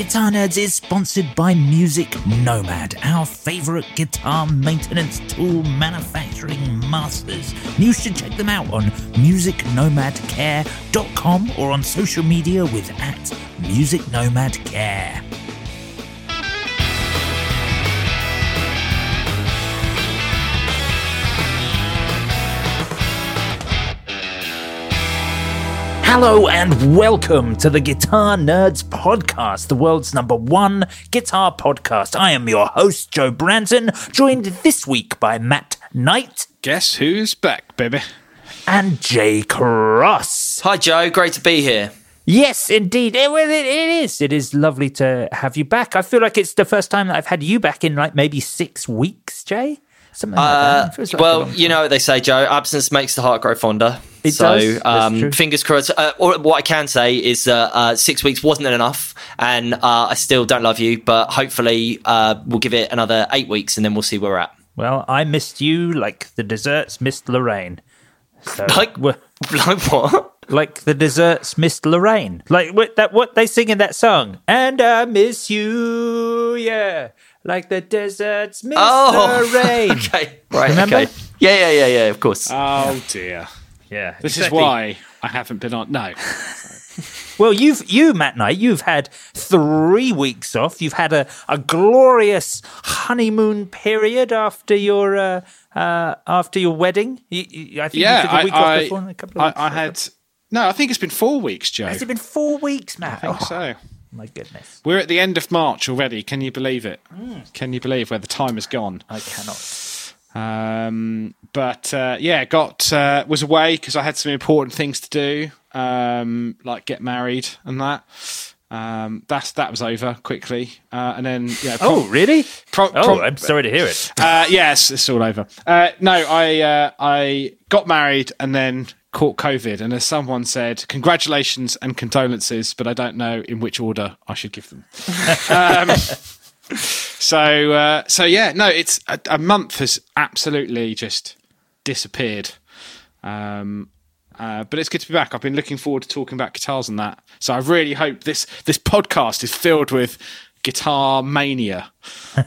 Guitar Nerds is sponsored by Music Nomad, our favorite guitar maintenance tool manufacturing masters. You should check them out on musicnomadcare.com or on social media with at Music Hello and welcome to the Guitar Nerds Podcast, the world's number one guitar podcast. I am your host, Joe Branton, joined this week by Matt Knight Guess who's back, baby? and Jay Cross. Hi, Joe. Great to be here. Yes, indeed. It, well, it, it is. It is lovely to have you back. I feel like it's the first time that I've had you back in like maybe six weeks, Jay. Something like that. Like Uh, Well, you know what they say, Joe. Absence makes the heart grow fonder. It so, does. Um, fingers crossed. Uh, or what I can say is that uh, six weeks wasn't enough, and uh, I still don't love you. But hopefully, uh, we'll give it another eight weeks, and then we'll see where we're at. Well, I missed you like the desserts missed Lorraine. So, Like, we're- like what? like the desserts missed Lorraine. Like what that what they sing in that song. And I miss you, yeah. Like the deserts miss Oh, Lorraine. okay, right. Remember? Okay. Yeah, yeah, yeah, yeah. Of course. Oh dear. Yeah. This exactly. is why I haven't been on. No. Well, you've you Matt Knight, you've had three weeks off. You've had a, a glorious honeymoon period after your uh, uh, after your wedding. You, you, I think Yeah, you took a I, week I, off before. A couple of I, weeks I had. No, I think it's been four weeks, Joe. Has it been four weeks, Matt? I think Oh, so. My goodness, We're at the end of March already. Can you believe it? Mm. Can you believe where the time has gone? I cannot. Um, but uh, yeah, got uh, was away because I had some important things to do, um, like get married and that. Um, that's that was over quickly, uh, and then yeah. Oh, really? Pro- Oh, pro- I'm sorry to hear it. Uh, yes, it's all over. Uh, no, I uh, I got married and then caught COVID, and as someone said, congratulations and condolences, but I don't know in which order I should give them. um, so uh, so yeah, no, it's a, a month has absolutely just disappeared. Um, uh, but it's good to be back. I've been looking forward to talking about guitars and that. So I really hope this this podcast is filled with guitar mania.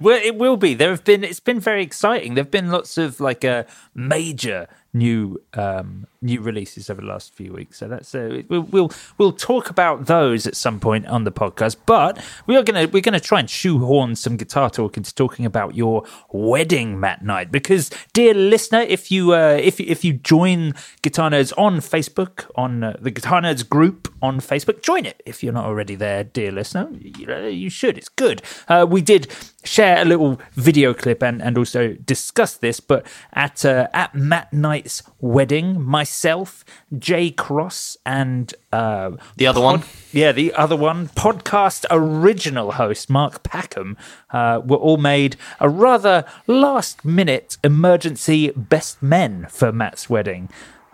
Well, it will be. There have been. It's been very exciting. There have been lots of like uh, major new um, new releases over the last few weeks. So that's uh, we'll, we'll we'll talk about those at some point on the podcast. But we are gonna we're gonna try and shoehorn some guitar talk into talking about your wedding, Matt Knight. Because, dear listener, if you uh, if if you join Guitar Nerds on Facebook on uh, the Guitar Nerds group on Facebook, join it if you're not already there, dear listener. You, you should. It's good. Uh, we did share a little video clip and, and also discuss this, but at uh, at Matt Knight's wedding, myself, Jay Cross, and uh, The other one? yeah, the other one, podcast original host Mark Packham, uh, were all made a rather last minute emergency best men for Matt's wedding.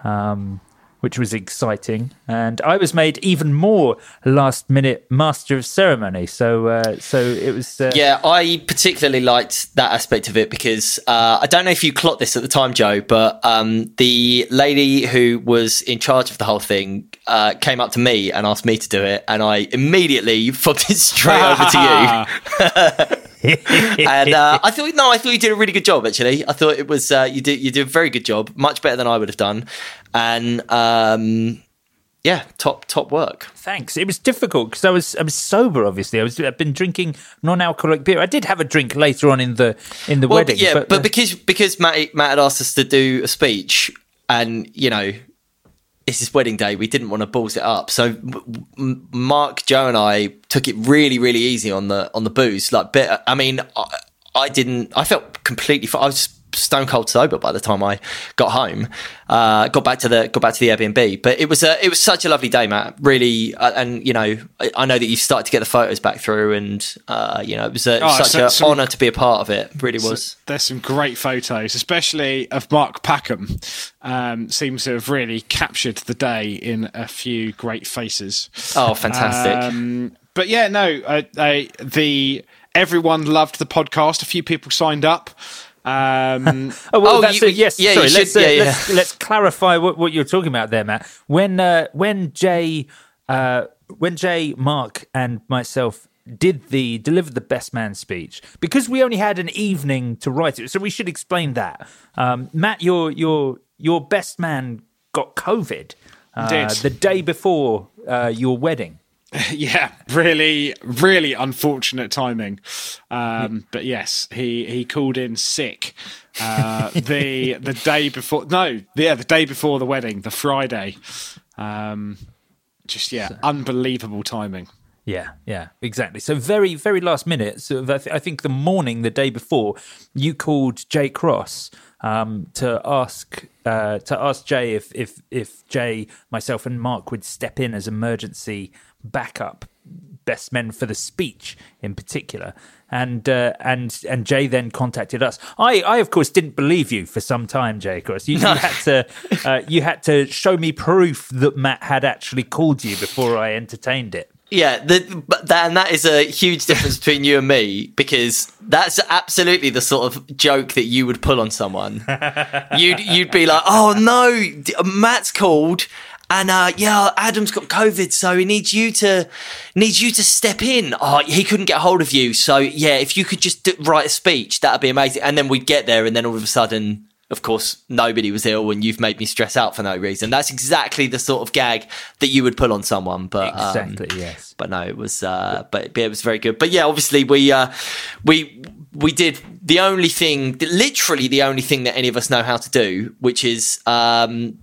Um, which was exciting, and I was made even more last minute master of ceremony. So, uh, so it was. Uh, Yeah, I particularly liked that aspect of it because uh, I don't know if you clocked this at the time, Joe, but um, the lady who was in charge of the whole thing uh, came up to me and asked me to do it, and I immediately fucked it straight over to you. and uh, I thought, no, I thought you did a really good job. Actually, I thought it was uh, you did you did a very good job, much better than I would have done, and um, yeah, top top work. Thanks. It was difficult because I was I was sober. Obviously, I was I've been drinking non-alcoholic beer. I did have a drink later on in the in the Well, wedding. yeah, but, uh, because because Matt Matt had asked us to do a speech, and you know, it's his wedding day. We didn't want to balls it up, so Mark, Joe, and I took it really, really easy on the on the booze. Like, bit. I mean, I, I didn't. I felt completely. I was stone cold sober by the time I got home. Uh, got back to the got back to the Airbnb, but it was a it was such a lovely day, Matt. Really, uh, and you know, I, I know that you've started to get the photos back through, and uh, you know, it was a, Oh, such so- an honour to be a part of it. Really was. There's some great photos, especially of Mark Packham. Um, seems to have really captured the day in a few great faces. Oh, fantastic! Um, but yeah, no, I, I, the everyone loved the podcast. A few people signed up. Um, Oh, well, Oh, that's you- a, yes. yeah, you sorry, let's, uh, yeah, yeah. let's let's clarify what, what you're talking about there, Matt. When uh, when Jay uh, when Jay, Mark, and myself did the delivered the best man speech because we only had an evening to write it, so we should explain that. Um, Matt, your your your best man got COVID uh, the day before uh, your wedding. yeah, really, really unfortunate timing. Um, but yes, he he called in sick uh, the the day before. No, yeah, the day before the wedding, the Friday. Um, just yeah, unbelievable timing. Yeah, yeah, exactly. So very, very last minute. So I, th- I think the morning, the day before, you called Jay Cross um, to ask uh, to ask Jay if if if Jay, myself, and Mark would step in as emergency backup best men for the speech in particular. And uh, and and Jay then contacted us. I, I of course didn't believe you for some time, Jay. Of course, you, you had to uh, you had to show me proof that Matt had actually called you before I entertained it. Yeah, the, but that, and that is a huge difference between you and me because that's absolutely the sort of joke that you would pull on someone. you'd you'd be like, "Oh no, Matt's called." And uh, yeah, Adam's got COVID, so he needs you to needs you to step in. Oh, he couldn't get hold of you, so yeah, if you could just d- write a speech, that'd be amazing. And then we'd get there, and then all of a sudden, of course, nobody was ill, and you've made me stress out for no reason. That's exactly the sort of gag that you would pull on someone. But um, yes. but no, it was uh, but, but it was very good. But yeah, obviously we uh, we we did the only thing, literally the only thing that any of us know how to do, which is um,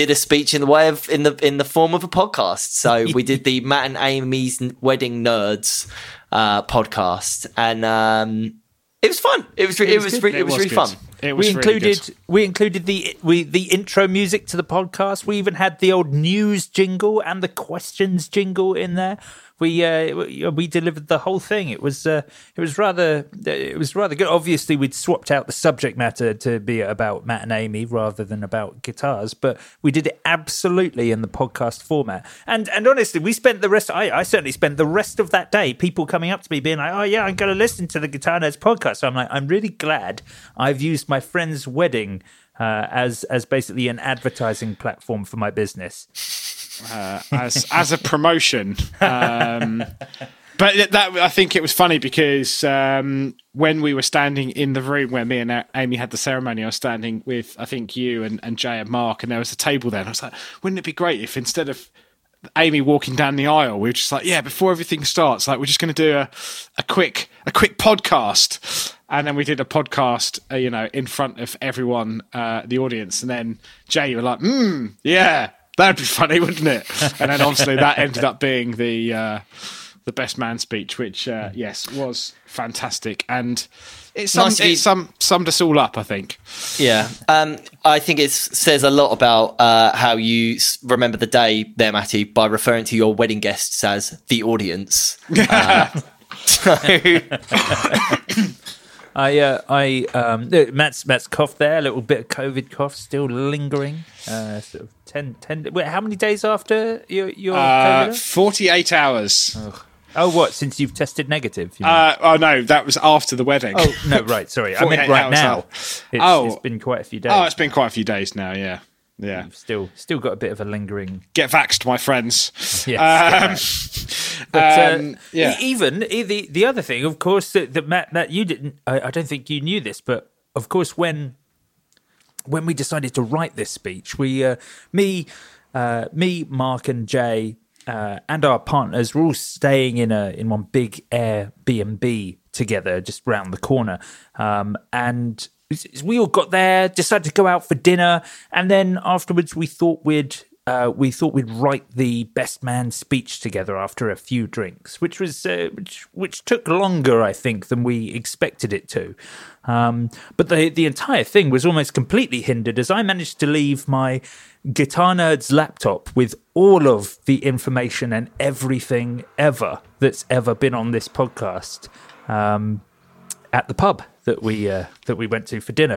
did a speech in the way of in the in the form of a podcast. So we did the Matt and Amy's Wedding Nerds uh, podcast, and um, it was fun. It was re- it, was re- it, was, really good. fun. It was we really included good. we included the we the intro music to the podcast. We even had the old news jingle and the questions jingle in there. We uh, we, we delivered the whole thing. It was uh, it was rather it was rather good. Obviously, we'd swapped out the subject matter to be about Matt and Amy rather than about guitars, but we did it absolutely in the podcast format. And and honestly, we spent the rest. I, I certainly spent the rest of that day. People coming up to me being like, "Oh yeah, I'm going to listen to the Guitar Nerds podcast." So I'm like, I'm really glad I've used my friend's wedding uh, as as basically an advertising platform for my business. as as a promotion. Um, but that I think it was funny because um, when we were standing in the room where me and Amy had the ceremony, I was standing with I think you and, and Jay and Mark, and there was a table there. And I was like, wouldn't it be great if instead of Amy walking down the aisle, we were just like, yeah, before everything starts, like we're just going to do a, a quick a quick podcast. And then we did a podcast, uh, you know, in front of everyone, uh, the audience. And then Jay, you were like, hmm, yeah, that'd be funny, wouldn't it? And then obviously that ended up being the uh, the best man speech, which uh, yes was fantastic, and it, sum, Nice it sum, summed us all up. I think. Yeah, um, I think it says a lot about uh, how you s- remember the day there, Matty, by referring to your wedding guests as the audience. Uh, so, I uh, I um, Matt's Matt's cough there, a little bit of COVID cough still lingering. Uh, sort of 10, 10 wait, how many days after your your Uh, Forty-eight hours. Oh, what? Since you've tested negative? you mean? Uh, oh no, that was after the wedding. oh no, right. Sorry, I 48 meant right now. It's, Oh. it's been quite a few days. Oh, it's been quite a few days now. Yeah, yeah. You've still still got a bit of a lingering. Get vaxxed, my friends. Yes, Um, But, uh, um, yeah. e- even the the other thing, of course, that, that Matt Matt you didn't. I, I don't think you knew this, but of course, when when we decided to write this speech, we uh, me. uh, me, Mark, and Jay, uh, and our partners were all staying in a in one big Airbnb together, just round the corner. Um, and we all got there, decided to go out for dinner, and then afterwards we thought we'd uh, we thought we'd write the best man speech together after a few drinks, which was uh, which which took longer, I think, than we expected it to. Um, but the the entire thing was almost completely hindered as I managed to leave my guitar nerd's laptop with all of the information and everything ever that's ever been on this podcast um, at the pub that we uh, that we went to for dinner.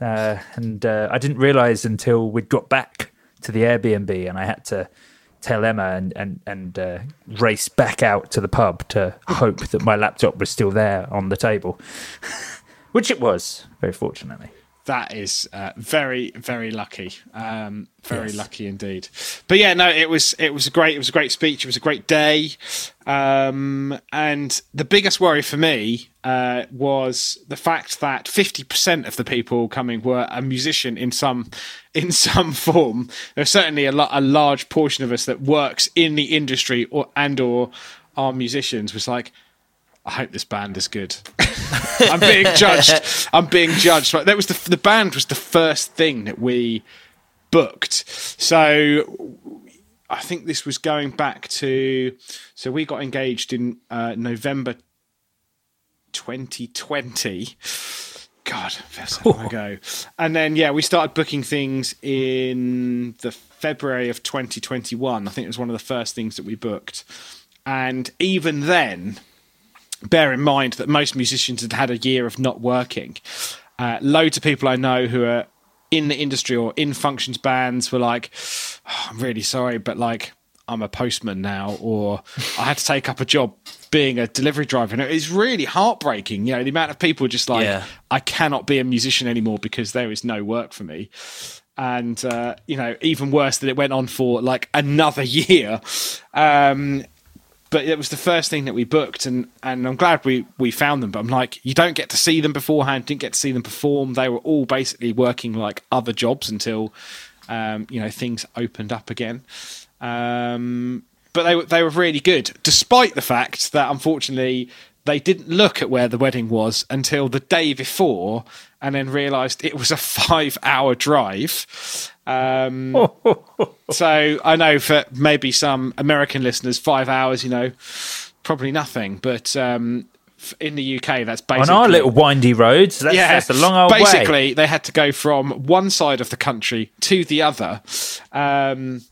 Uh, and uh, I didn't realize until we'd got back to the Airbnb, and I had to tell Emma and and and uh, race back out to the pub to hope that my laptop was still there on the table, which it was, very fortunately. That is uh, very, very lucky. Um, very Yes. lucky indeed. But yeah, no, it was it was a great it was a great speech. It was a great day. Um, and the biggest worry for me uh, was the fact that fifty percent of the people coming were a musician in some in some form. There's certainly a, lot a large portion of us that works in the industry or and or are musicians. Was like. I hope this band is good. I'm being judged. I'm being judged. That was the the band was the first thing that we booked. So I think this was going back to. So we got engaged in uh, November 2020. God, feels so long ago. And then yeah, we started booking things in the February of 2021. I think it was one of the first things that we booked. And even then, bear in mind that most musicians had had a year of not working. Uh, loads of people I know who are in the industry or in functions bands were like, "Oh, I'm really sorry, but like, I'm a postman now, or I had to take up a job being a delivery driver. And it's really heartbreaking. You know, the amount of people just like, Yeah. I cannot be a musician anymore because there is no work for me. And, uh, you know, even worse that it went on for like another year. Um, but it was the first thing that we booked and and I'm glad we we found them but I'm like you don't get to see them beforehand didn't get to see them perform. They were all basically working like other jobs until um, you know things opened up again. Um, but they were they were really good despite the fact that unfortunately they didn't look at where the wedding was until the day before and then realized it was a 5 hour drive um, so I know for maybe some American listeners, five hours, you know, probably nothing. But um, in the UK, that's On basically our little windy roads, that's, that's a long old basically, way. they had to go from one side of the country to the other. Um,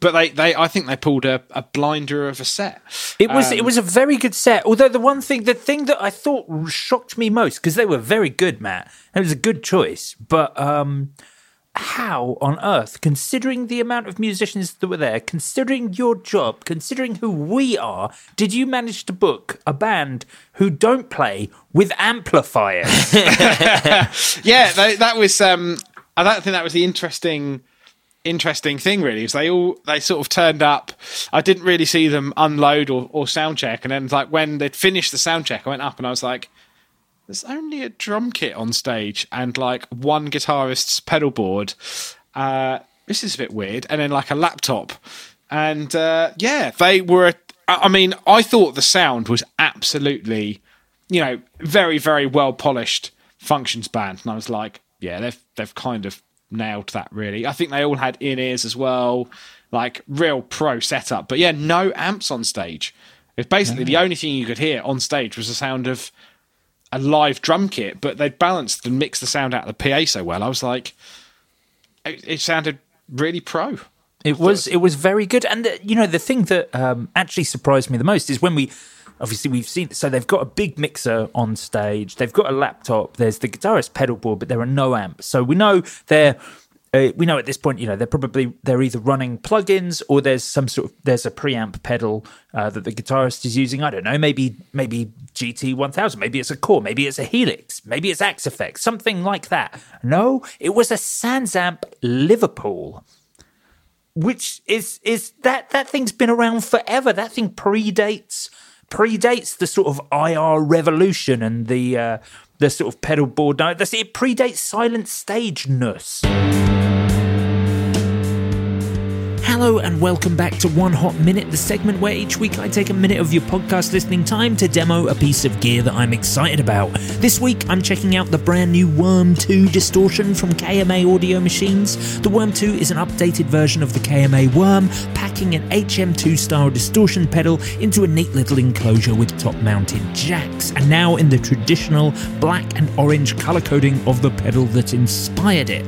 but they, they, I think they pulled a, a blinder of a set. It was Um, it was a very good set. Although the one thing, the thing that I thought shocked me most, because they were very good, Matt. It was a good choice, but um, how on earth, considering the amount of musicians that were there, considering your job, considering who we are, did you manage to book a band who don't play with amplifiers? yeah, they, that was. Um, I don't think that was the interesting, interesting thing. Really, is they all they sort of turned up. I didn't really see them unload or, or sound check, and then like when they'd finished the sound check, I went up and I was like, there's only a drum kit on stage and like one guitarist's pedal board. Uh, this is a bit weird. And then like a laptop. And uh, yeah, they were. I mean, I thought the sound was absolutely, you know, very, very well polished functions band. And I was like, yeah, they've, they've kind of nailed that really. I think they all had in ears as well, like real pro setup. But yeah, no amps on stage. It's basically the only thing you could hear on stage was the sound of a live drum kit, but they'd balanced and mixed the sound out of the PA so well. I was like, it, it sounded really pro. It was it was very good, and the, you know the thing that um, actually surprised me the most is when we obviously we've seen so they've got a big mixer on stage, they've got a laptop, there's the guitarist pedal board, but there are no amps, so we know they're. Uh, we know at this point, you know, they're probably they're either running plugins or there's some sort of there's a preamp pedal uh, that the guitarist is using. I don't know, maybe maybe GT one thousand, maybe it's a core, maybe it's a Helix, maybe it's Axe-Fx, something like that. No, it was a Sansamp Liverpool which is is that that thing's been around forever. That thing predates predates the sort of IR revolution and the uh, the sort of pedal board. No, it predates silent stageness. Hello and welcome back to One Hot Minute, the segment where each week I take a minute of your podcast listening time to demo a piece of gear that I'm excited about. This week I'm checking out the brand new Wurm 2 distortion from KMA Audio Machines. The Wurm 2 is an updated version of the KMA Wurm, packing an HM2 style distortion pedal into a neat little enclosure with top mounted jacks, and now in the traditional black and orange colour coding of the pedal that inspired it.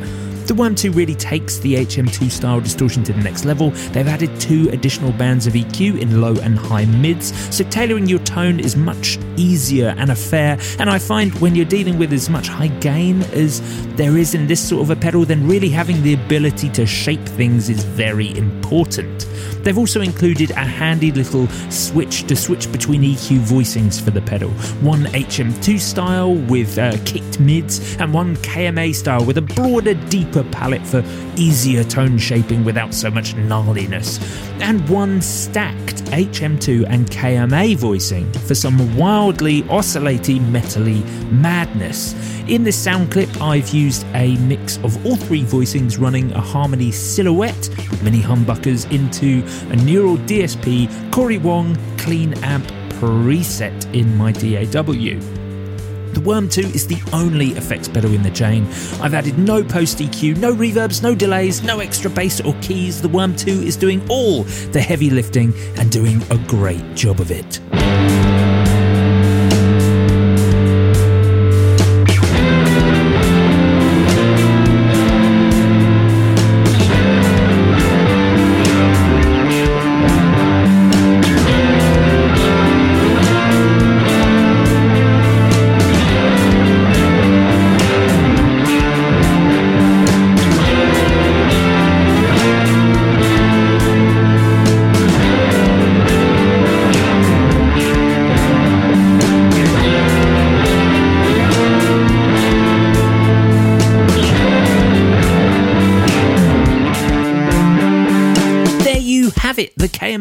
The 2 really takes the HM2 style distortion to the next level. They've added two additional bands of EQ in low and high mids, so tailoring your tone is much easier and a fair. And I find when you're dealing with as much high gain as there is in this sort of a pedal, then really having the ability to shape things is very important. They've also included a handy little switch to switch between EQ voicings for the pedal. One HM2 style with uh, kicked mids, and one KMA style with a broader, deeper palette for easier tone shaping without so much gnarliness. And one stacked HM2 and KMA voicing for some wildly oscillating metally madness. In this sound clip, I've used a mix of all three voicings running a Harmony silhouette with mini humbuckers into a Neural DSP Cory Wong clean amp preset in my DAW. The Wurm 2 is the only effects pedal in the chain. I've added no post EQ, no reverbs, no delays, no extra bass or keys. The Wurm 2 is doing all the heavy lifting and doing a great job of it.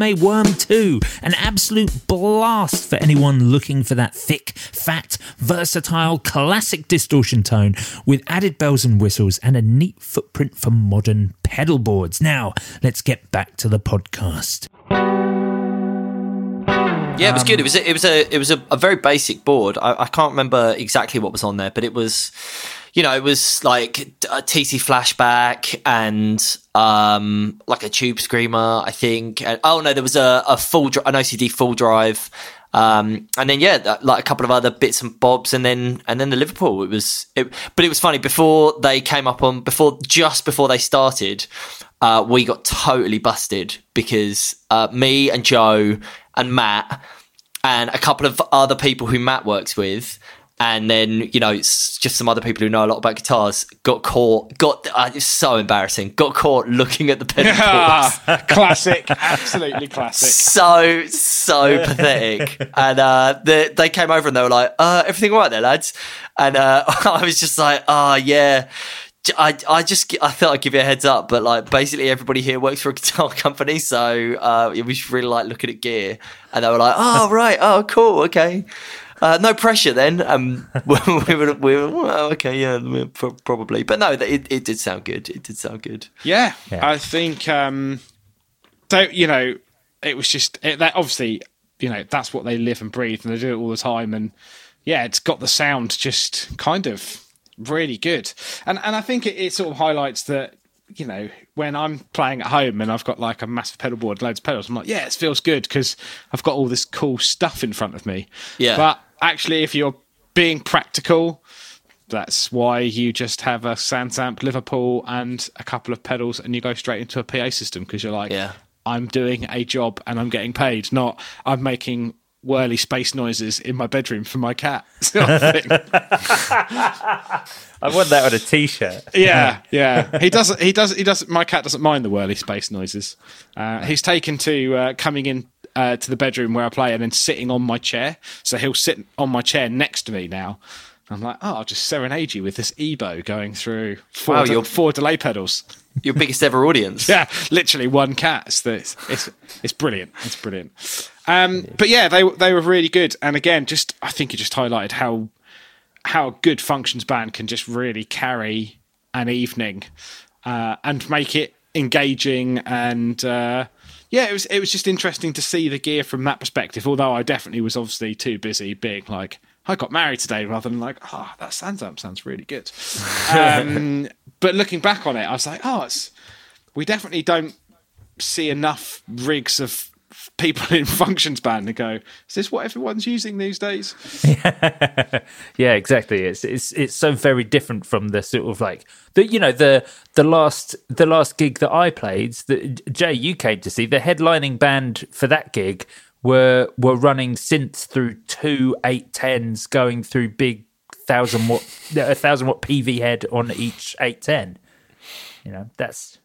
It, Wurm 2. An absolute blast for anyone looking for that thick, fat, versatile, classic distortion tone with added bells and whistles and a neat footprint for modern pedal boards. Now, let's get back to the podcast. Yeah, it was good. It was a, it was a it was a, a very basic board. I, I can't remember exactly what was on there, but it was, you know, it was like a TC flashback and um like a tube screamer, I think. And, oh no, there was a, a full an OCD full drive, um, and then yeah, that, like a couple of other bits and bobs, and then and then the Liverpool. It was, it, but it was funny before they came up on before just before they started. Uh, we got totally busted because uh, me and Joe and Matt and a couple of other people who Matt works with, and then you know it's just some other people who know a lot about guitars got caught. Got uh, it's so embarrassing. Got caught looking at the pedal boards. classic, absolutely classic. so so pathetic. And uh, the, they came over and they were like, uh, "Everything all right there, lads?" And uh, I was just like, "Oh yeah." I, I just I thought I'd give you a heads up, but like basically everybody here works for a guitar company, so uh, we should really like looking at gear, and they were like, "Oh right, oh cool, okay." Uh, no pressure then. Um, we were, we were well, okay, yeah, we- pro- probably. But no, it, it did sound good. It did sound good. Yeah, Yeah. I think um, so. You know, it was just it, that. Obviously, you know, that's what they live and breathe, and they do it all the time. And yeah, it's got the sound just kind of really good. And and I think it, it sort of highlights that. You know, when I'm playing at home and I've got like a massive pedal board, loads of pedals, I'm like, yeah, it feels good because I've got all this cool stuff in front of me. Yeah. But actually, if you're being practical, that's why you just have a Sansamp Liverpool and a couple of pedals and you go straight into a PA system because you're like, Yeah. I'm doing a job and I'm getting paid, not I'm making whirly space noises in my bedroom for my cat. sort of thing. I want that on a t-shirt. yeah, yeah. He doesn't. He does. He doesn't. My cat doesn't mind the whirly space noises. Uh, he's taken to uh, coming in uh, to the bedroom where I play and then sitting on my chair. So he'll sit on my chair next to me now. I'm like, oh, I'll just serenade you with this EBow going through four, Wow, de- four delay pedals. Your biggest ever audience. Yeah, literally one cat. It's it's, it's, it's brilliant. It's brilliant. Um, but yeah, they they were really good. And again, just I think it just highlighted how how a good functions band can just really carry an evening uh, and make it engaging and. Uh, yeah, it was it was just interesting to see the gear from that perspective. Although I definitely was obviously too busy being like, I got married today, rather than like, oh, that sounds sounds really good. Um, but looking back on it, I was like, oh, it's we definitely don't see enough rigs of people in functions band and go, is this what everyone's using these days? Yeah, exactly. It's it's it's so very different from the sort of like the you know the the last the last gig that I played that Jay you came to see the headlining band for that gig were were running synths through two eight tens going through big thousand watt a thousand watt PV head on each eight ten. You know that's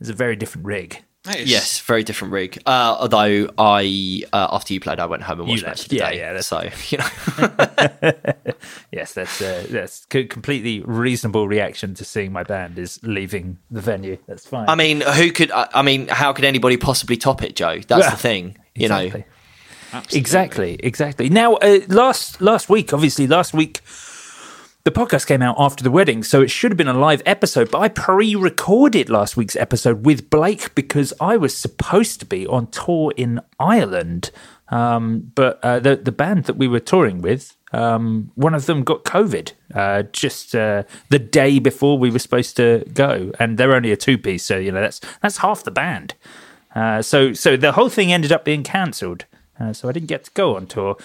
it's a very different rig. Is- Yes, very different rig. Uh, although I, uh, after you played, I went home and watched match of the Yeah, day. yeah, that's- So you know, Yes, that's uh, that's co- completely reasonable reaction to seeing my band is leaving the venue. That's fine. I mean, who could? I mean, how could anybody possibly top it, Joe? That's Yeah. the thing. You exactly. know, Exactly, exactly. Now, uh, last last week, obviously, last week the podcast came out after the wedding, so it should have been a live episode. But I pre-recorded last week's episode with Blake because I was supposed to be on tour in Ireland, um, but uh, the the band that we were touring with. Um, one of them got COVID uh, just uh, the day before we were supposed to go, and they're only a two piece, so you know that's that's half the band. Uh, so so the whole thing ended up being cancelled. Uh, so I didn't get to go on tour,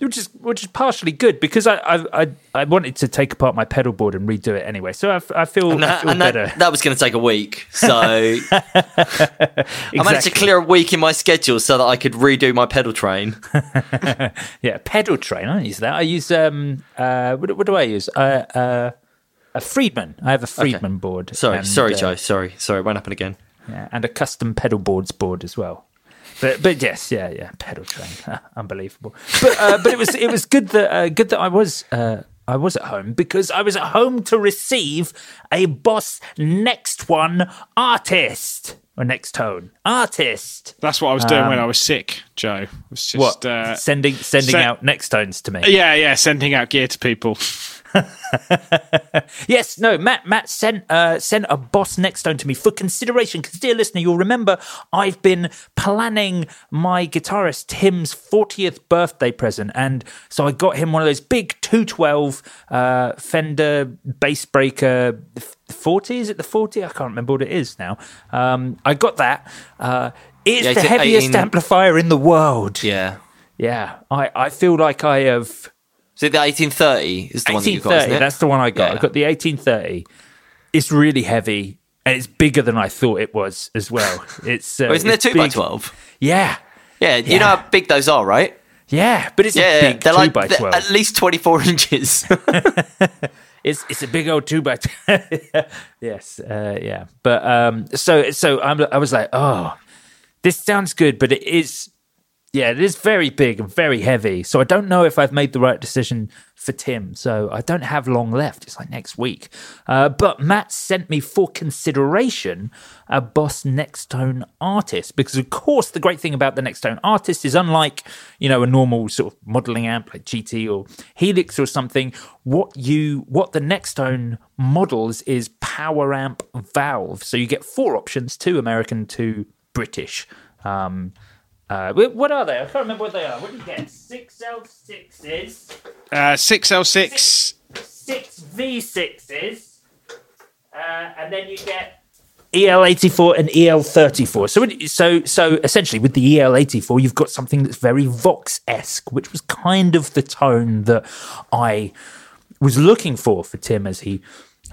which is which is partially good because I I I, I wanted to take apart my pedal board and redo it anyway. So I, I feel, and I feel and better. that, that was going to take a week. So I managed to clear a week in my schedule so that I could redo my Pedaltrain. yeah, Pedaltrain. I don't use that. I use um uh what, what do I use? Uh, uh a Friedman. I have a Friedman board. Sorry, and, sorry, uh, Joe. Sorry, sorry. It won't happen again. Yeah, and a custom pedal boards board as well. But but yes, yeah, yeah, Pedaltrain, unbelievable. But uh, but it was it was good that uh, good that I was uh, I was at home because I was at home to receive a Boss Next One artist or Nextone artist. That's what I was doing when I was sick, Joe. It was just What Uh, sending sending sen- out Nextones to me? yeah, yeah, sending out gear to people. Yes, no, Matt. Matt sent uh, sent a boss Nextone to me for consideration. Because, dear listener, you'll remember I've been planning my guitarist Tim's fortieth birthday present, and so I got him one of those big two twelve uh, Fender Bassbreaker forty. Is it the forty? I can't remember what it is now. Um, I got that. Uh, it's Yeah, the heaviest 18 amplifier in the world. Yeah. Yeah, I, I feel like I have. So the 1830 is the one that you got, isn't 1830. it? That's the one I got. Yeah. I got the 1830. It's really heavy and it's bigger than I thought it was as well. It's uh, Oh, isn't there it's two by big. 12? Yeah, Yeah, you Yeah. know how big those are, right? yeah, but it's Yeah, a big they're like by they're at least 24 inches. It's it's a big old two by. T- yes, uh, yeah. But um, so so I'm, I was like, oh, this sounds good, but it is Yeah, it is very big and very heavy. So I don't know if I've made the right decision for Tim. So I don't have long left. It's like next week. Uh, but Matt sent me for consideration a Boss Nextone artist because, of course, the great thing about the Nextone artist is unlike you know a normal sort of modeling amp like GT or Helix or something. What you what the Nextone models is power amp valve. So you get four options: two American, two British. Um, uh, what are they? I can't remember what they are. What do you get? Six L sixes, Uh, 6L6. six V sixes, uh, and then you get EL eighty four and EL thirty four. So, so, so essentially, with the EL eighty four, you've got something that's very Vox esque, which was kind of the tone that I was looking for for Tim as he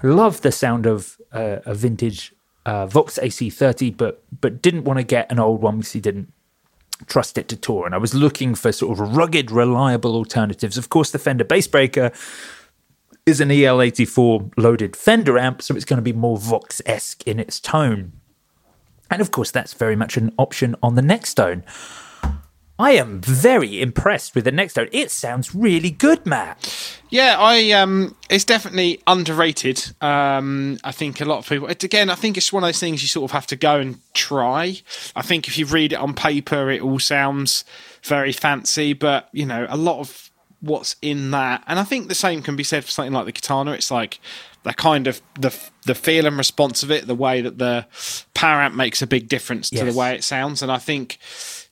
loved the sound of uh, a vintage uh, Vox AC30, but but didn't want to get an old one because he didn't trust it to tour. And I was looking for sort of rugged, reliable alternatives. Of course, the Fender Bassbreaker is an EL84 loaded Fender amp, so it's going to be more Vox esque in its tone. And of course, that's very much an option on the next Nextone. I am very impressed with the Nextone. It sounds really good, Matt. Yeah, I um, it's definitely underrated. Um, I think a lot of people. It, again, I think it's one of those things you sort of have to go and try. I think if you read it on paper, it all sounds very fancy, but you know, a lot of what's in that, and I think the same can be said for something like the Katana. It's like the kind of the the feel and response of it, the way that the power amp makes a big difference to Yes. the way it sounds, and I think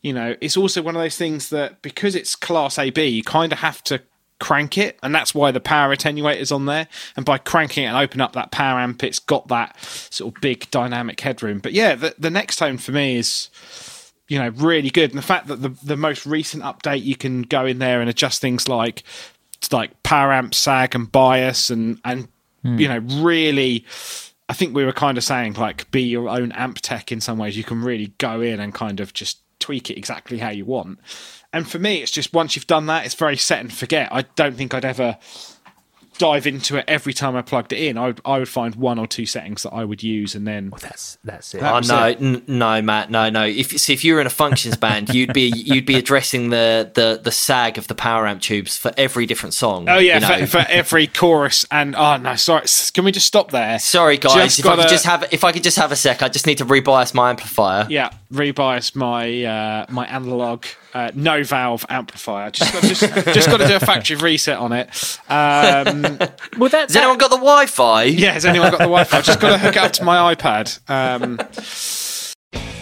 you know it's also one of those things that because it's class AB, you kind of have to crank it, and that's why the power attenuator's on there. And by cranking it and open up that power amp, it's got that sort of big dynamic headroom. But yeah, the, the Nextone for me is you know really good, and the fact that the the most recent update you can go in there and adjust things like like power amp sag and bias and and hmm. you know really. I think we were kind of saying like be your own amp tech in some ways. You can really go in and kind of just tweak it exactly how you want. And for me, it's just once you've done that, it's very set and forget. I don't think I'd ever dive into it every time I plugged it in. I would, I would find one or two settings that I would use, and then That's that's it. Oh was no, it. n- no, Matt, no, no. If see, if you were in a functions band, you'd be you'd be addressing the, the the sag of the power amp tubes for every different song. oh yeah, you know. for, for every chorus. And oh no, sorry, can we just stop there? Sorry, guys. Just if I gotta- could just have if I could just have a sec, I just need to rebias my amplifier. Yeah, rebias my uh, my analog uh, no valve amplifier. Just got, just, just got to do a factory reset on it. Um, Well, that, Has anyone got the Wi-Fi? yeah, has anyone got the Wi-Fi? I've Just got to hook it up to my iPad. Um,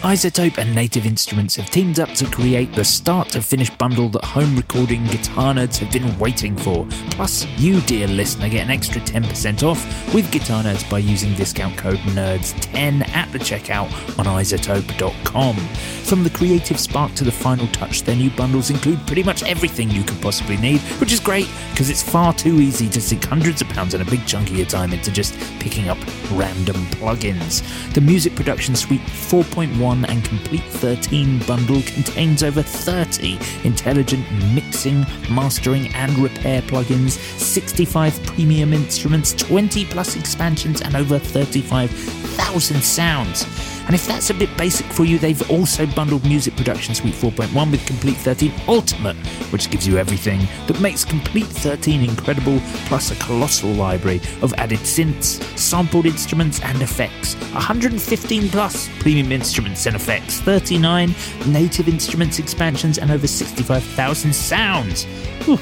iZotope and Native Instruments have teamed up to create the start to finish bundle that home recording guitar nerds have been waiting for. Plus, you, dear listener, get an extra 10% off with Guitar Nerds by using discount code NERDS10 at the checkout on izotope.com. From the creative spark to the final touch, their new bundles include pretty much everything you could possibly need, which is great because it's far too easy to sink hundreds of pounds and a big chunk of your time into just picking up random plugins. The Music Production Suite 4.1 and Complete 13 bundle contains over 30 intelligent mixing, mastering, and repair plugins, 65 premium instruments, 20 plus expansions, and over 35,000 sounds. And if that's a bit basic for you, they've also bundled Music Production Suite 4.1 with Complete 13 Ultimate, which gives you everything that makes Complete 13 incredible, plus a colossal library of added synths, sampled instruments, and effects. 115 plus premium instruments and effects, 39 native instruments, expansions, and over 65,000 sounds. Whew.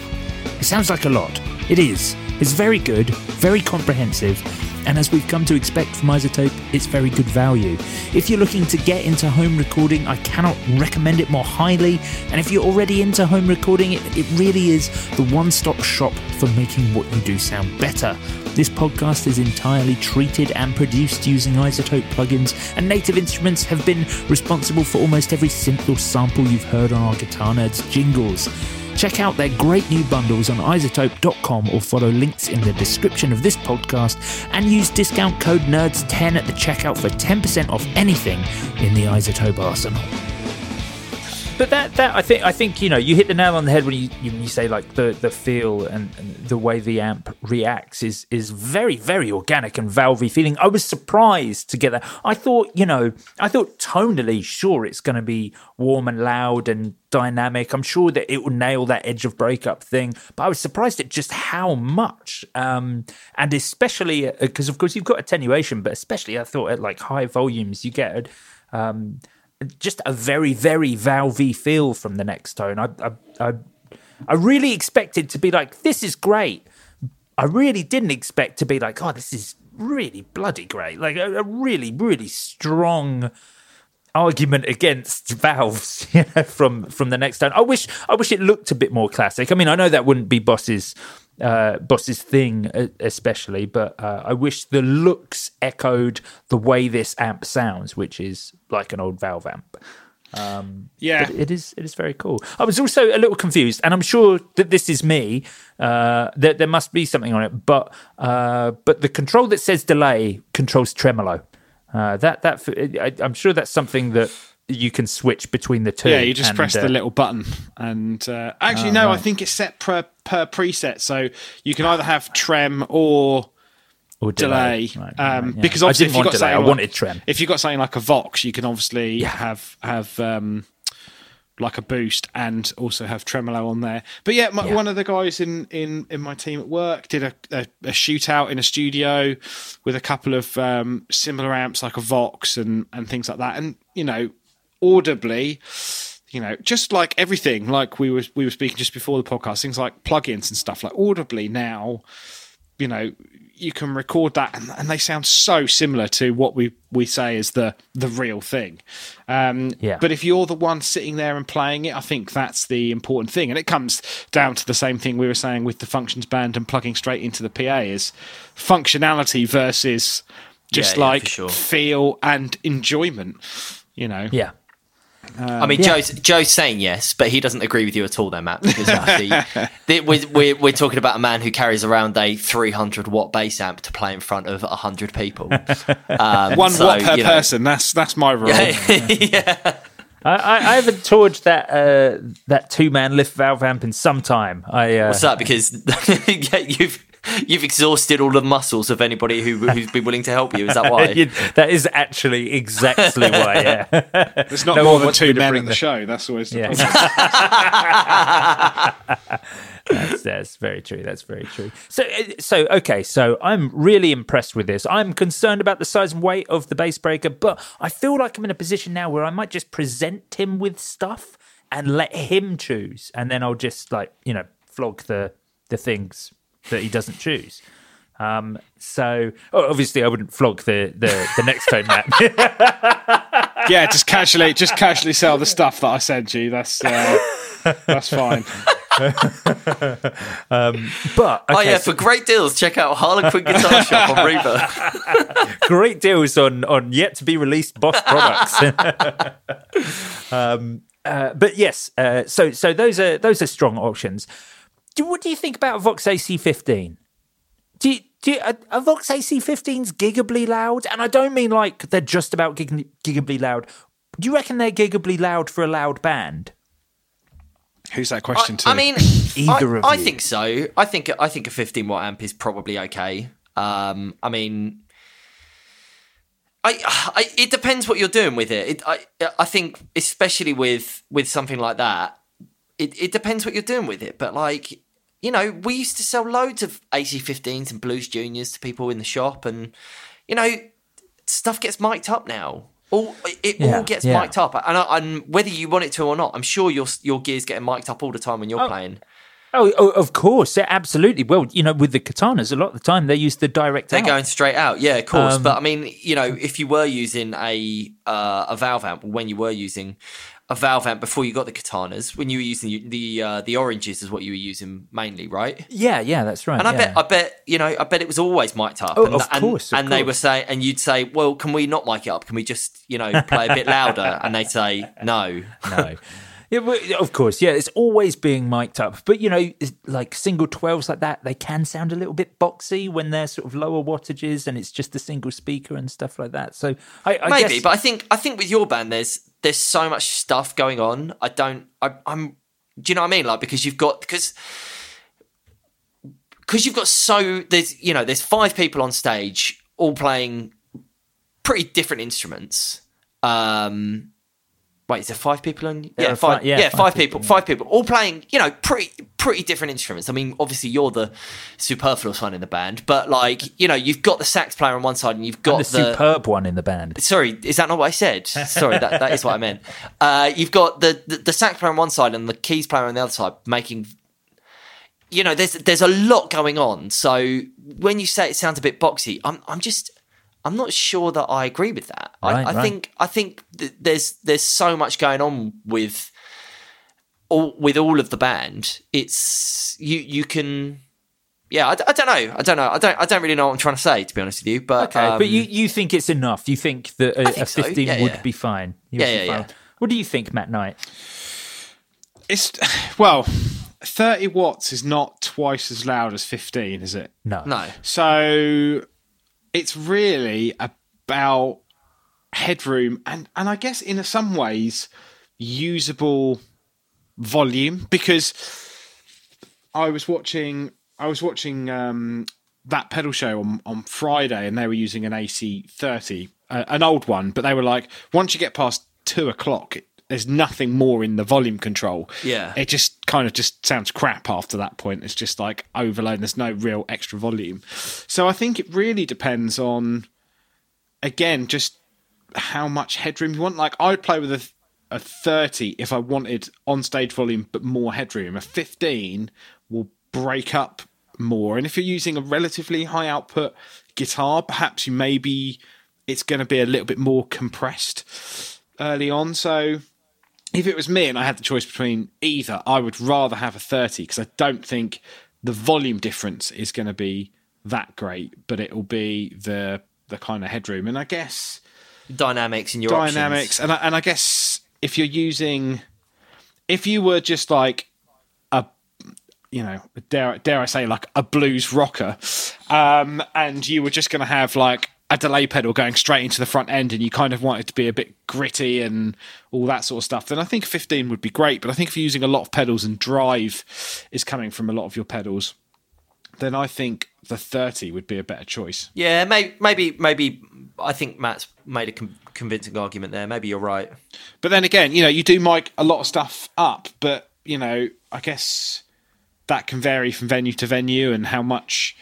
It sounds like a lot. It is. It's very good, very comprehensive, and as we've come to expect from iZotope, it's very good value. If you're looking to get into home recording, I cannot recommend it more highly. And if you're already into home recording, it, it really is the one stop shop for making what you do sound better. This podcast is entirely treated and produced using iZotope plugins, and Native Instruments have been responsible for almost every synth or sample you've heard on our Guitar Nerds jingles. Check out their great new bundles on izotope.com or follow links in the description of this podcast and use discount code NERDS10 at the checkout for 10% off anything in the iZotope arsenal. But that, that I think I think you know you hit the nail on the head when you you, say like the the feel and, and, the way the amp reacts is is very very organic and valvey feeling. I was surprised to get that. I thought you know I thought tonally sure it's going to be warm and loud and dynamic. I'm sure that it will nail that edge of breakup thing. But I was surprised at just how much, um, and especially because uh, of course you've got attenuation, but especially I thought at like high volumes you get. Um, just a very, very valvey feel from the Nextone. I, I, I, I really expected to be like, this is great. I really didn't expect to be like, oh, this is really bloody great. Like a, a really, really strong argument against valves you know, from from the Nextone. I wish I wish it looked a bit more classic. I mean, I know that wouldn't be Boss's uh, Boss's thing, especially. But uh, I wish the looks echoed the way this amp sounds, which is like an old Valve amp. Um, yeah, it is. It is very cool. I was also a little confused, and I'm sure that this is me. Uh, that there must be something on it, but uh, but the control that says delay controls tremolo. Uh, that that I, I'm sure that's something that you can switch between the two. Yeah, you just and, press uh, the little button, and uh, actually, oh, no, right. I think it's set per per preset, so you can either have trem or or delay. delay. Right, um, right, yeah. Because obviously, if you got delay, I wanted trem. If you got something like a Vox, you can obviously yeah. have have um, like a boost and also have tremolo on there. But yeah, my, yeah. one of the guys in, in, in my team at work did a, a, a shootout in a studio with a couple of um, similar amps like a Vox and, and things like that. And, you know, audibly, you know, just like everything, like we were we were speaking just before the podcast, things like plugins and stuff, like audibly now, you know, you can record that and, and, they sound so similar to what we we say is the the real thing. Um, yeah. But if you're the one sitting there and playing it, I think that's the important thing, and it comes down to the same thing we were saying with the functions band and plugging straight into the PA is functionality versus just yeah, like yeah, sure. feel and enjoyment. You know. Yeah. Um, I mean, yeah. Joe's, Joe's saying yes, but he doesn't agree with you at all, there, Matt. Because actually, we're, we're, we're, talking about a man who carries around a 300 watt bass amp to play in front of 100 people. Um, One so, watt per you know, person. That's that's my rule. yeah. I, I, haven't toured that uh, that two man lift valve amp in some time. I uh, what's that? Because you've you've exhausted all the muscles of anybody who, who's been willing to help you. Is that why? that is actually exactly why. Yeah, there's not no more than two men in the, the show. That's always the yeah. that's, that's very true. That's very true. So, uh, so okay. So I'm really impressed with this. I'm concerned about the size and weight of the Bassbreaker, but I feel like I'm in a position now where I might just present him with stuff and let him choose, and then I'll just like you know flog the the things that he doesn't choose. Um, so oh, obviously, I wouldn't flog the the, the Nextone amp. yeah, just casually, just casually sell the stuff that I sent you. That's uh, that's fine. um, but okay, oh yeah, so, for great deals, check out Harlequin Guitar Shop on Reverb. great deals on on yet to be released Boss products. um, uh, but yes, uh, so so those are those are strong options do, what do you think about Vox AC15? Do you, do you, are, are Vox AC15s gigably loud? And I don't mean like they're just about gig, gigably loud. Do you reckon they're gigably loud for a loud band? Who's that question I, to? I mean, either I, of I you. think so. I think I think a 15 watt amp is probably okay. Um, I mean, I, I, it depends what you're doing with it. it. I, I think especially with with something like that, it, it depends what you're doing with it. But like, you know, we used to sell loads of AC15s and Blues Juniors to people in the shop, and you know, stuff gets mic'd up now. All it yeah, all gets yeah. mic'd up, and, I, and whether you want it to or not, I'm sure your your gear's getting mic'd up all the time when you're oh. playing. Oh, oh, of course, yeah, absolutely. Well, you know, with the katanas, a lot of the time they use the direct. They're out. going straight out, yeah, of course. Um, but I mean, you know, if you were using a uh, a valve amp, when you were using a valve amp before you got the katanas when you were using the uh, the oranges is what you were using mainly, right? Yeah, yeah, that's right. And I yeah. bet I bet you know I bet it was always mic'd up. Oh, and, of course, and, of and course. they were saying, and you'd say, well, can we not mic it up? Can we just you know play a bit louder? And they'd say, no, no. Yeah, well, of course. Yeah, it's always being mic'd up. But, you know, like single 12s like that, they can sound a little bit boxy when they're sort of lower wattages and it's just a single speaker and stuff like that. So I, I Maybe, guess, but I think I think with your band, there's there's so much stuff going on. I don't. I, I'm. Do you know what I mean? Like because you've got because because you've got so there's you know there's five people on stage all playing pretty different instruments. Um, wait, is there five people on? There Yeah, are five. yeah, yeah, five five, people, people. Five people all playing. You know, pretty pretty different instruments. I mean, obviously you're the superfluous one in the band, but like you know, you've got the sax player on one side and you've got and the superb one in the band. Sorry, is that not what I said? Sorry, that, that is what I meant. Uh, you've got the, the the sax player on one side and the keys player on the other side, making. You know, there's there's a lot going on. So when you say it sounds a bit boxy, I'm I'm just I'm not sure that I agree with that. Right, I, I right. think I think th- there's there's so much going on with all with all of the band. It's you you can. Yeah, I, I don't know. I don't know. I don't. I don't really know what I'm trying to say, to be honest with you. But Okay, um, but you, you think it's enough? You think that a, I think a so. 15 Yeah, would yeah. be fine? You Yeah, yeah, fine. yeah. What do you think, Matt Knight? It's well, thirty watts is not twice as loud as fifteen, is it? No. no. So it's really about headroom and and I guess in some ways usable volume because I was watching I was watching um, that pedal show on, on Friday and they were using an AC thirty, uh, an old one, but they were like once you get past two o'clock. There's nothing more in the volume control. Yeah. It just kind of just sounds crap after that point. It's just like overload. There's no real extra volume. So I think it really depends on, again, just how much headroom you want. Like I'd play with a, a 30 if I wanted on stage volume but more headroom. A 15 will break up more. And if you're using a relatively high output guitar, perhaps you maybe it's going to be a little bit more compressed early on. So if it was me and I had the choice between either, I would rather have a 30 because I don't think the volume difference is going to be that great, but it will be the the kind of headroom. And I guess dynamics in your dynamics, options. and I, and I guess if you're using, if you were just like a, you know, dare dare I say like a blues rocker, um, and you were just going to have like a delay pedal going straight into the front end, and you kind of wanted to be a bit gritty and all that sort of stuff, then I think 15 would be great. But I think if you're using a lot of pedals and drive is coming from a lot of your pedals, then I think the 30 would be a better choice. Yeah, maybe, maybe, maybe. I think Matt's made a com- convincing argument there. Maybe you're right. But then again, you know, you do mic a lot of stuff up, but you know, I guess that can vary from venue to venue and how much,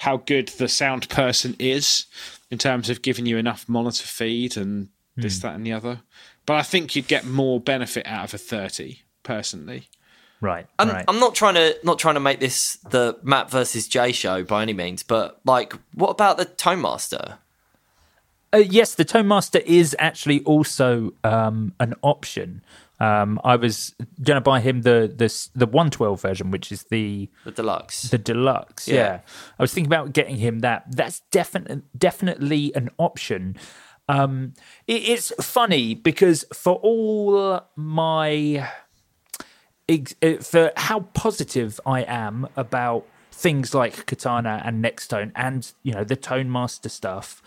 how good the sound person is in terms of giving you enough monitor feed and this, that, and the other. But I think you'd get more benefit out of a thirty personally. Right. I'm, right. I'm not trying to not trying to make this the Matt versus Jay show by any means, but like, what about the Tone Master? Uh, yes, the Tone Master is actually also um, an option. Um, I was going to buy him the the the one twelve version, which is the The deluxe. the deluxe. Yeah. Yeah. I was thinking about getting him that. That's definitely definitely an option. Um, it, it's funny because for all my uh, for how positive I am about things like Katana and Nextone and you know the Tone Master stuff,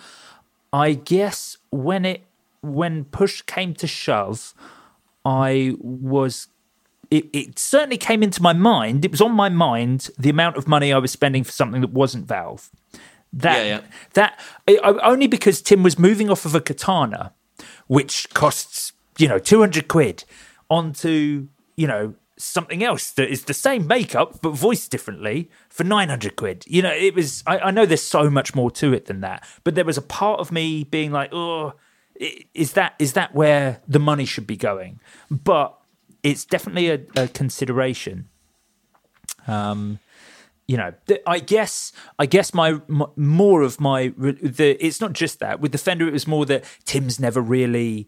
I guess when it when push came to shove, I was it, it certainly came into my mind. It was on my mind the amount of money I was spending for something that wasn't Valve. That Yeah, yeah. that only because Tim was moving off of a katana, which costs you know two hundred quid, onto you know something else that is the same makeup but voiced differently for nine hundred quid. You know, it was. I, I know there's so much more to it than that, but there was a part of me being like, oh, is that is that where the money should be going? But it's definitely a, a consideration. Um, you know, I guess, I guess my, m more of my the it's not just that with the Fender. It was more that Tim's never really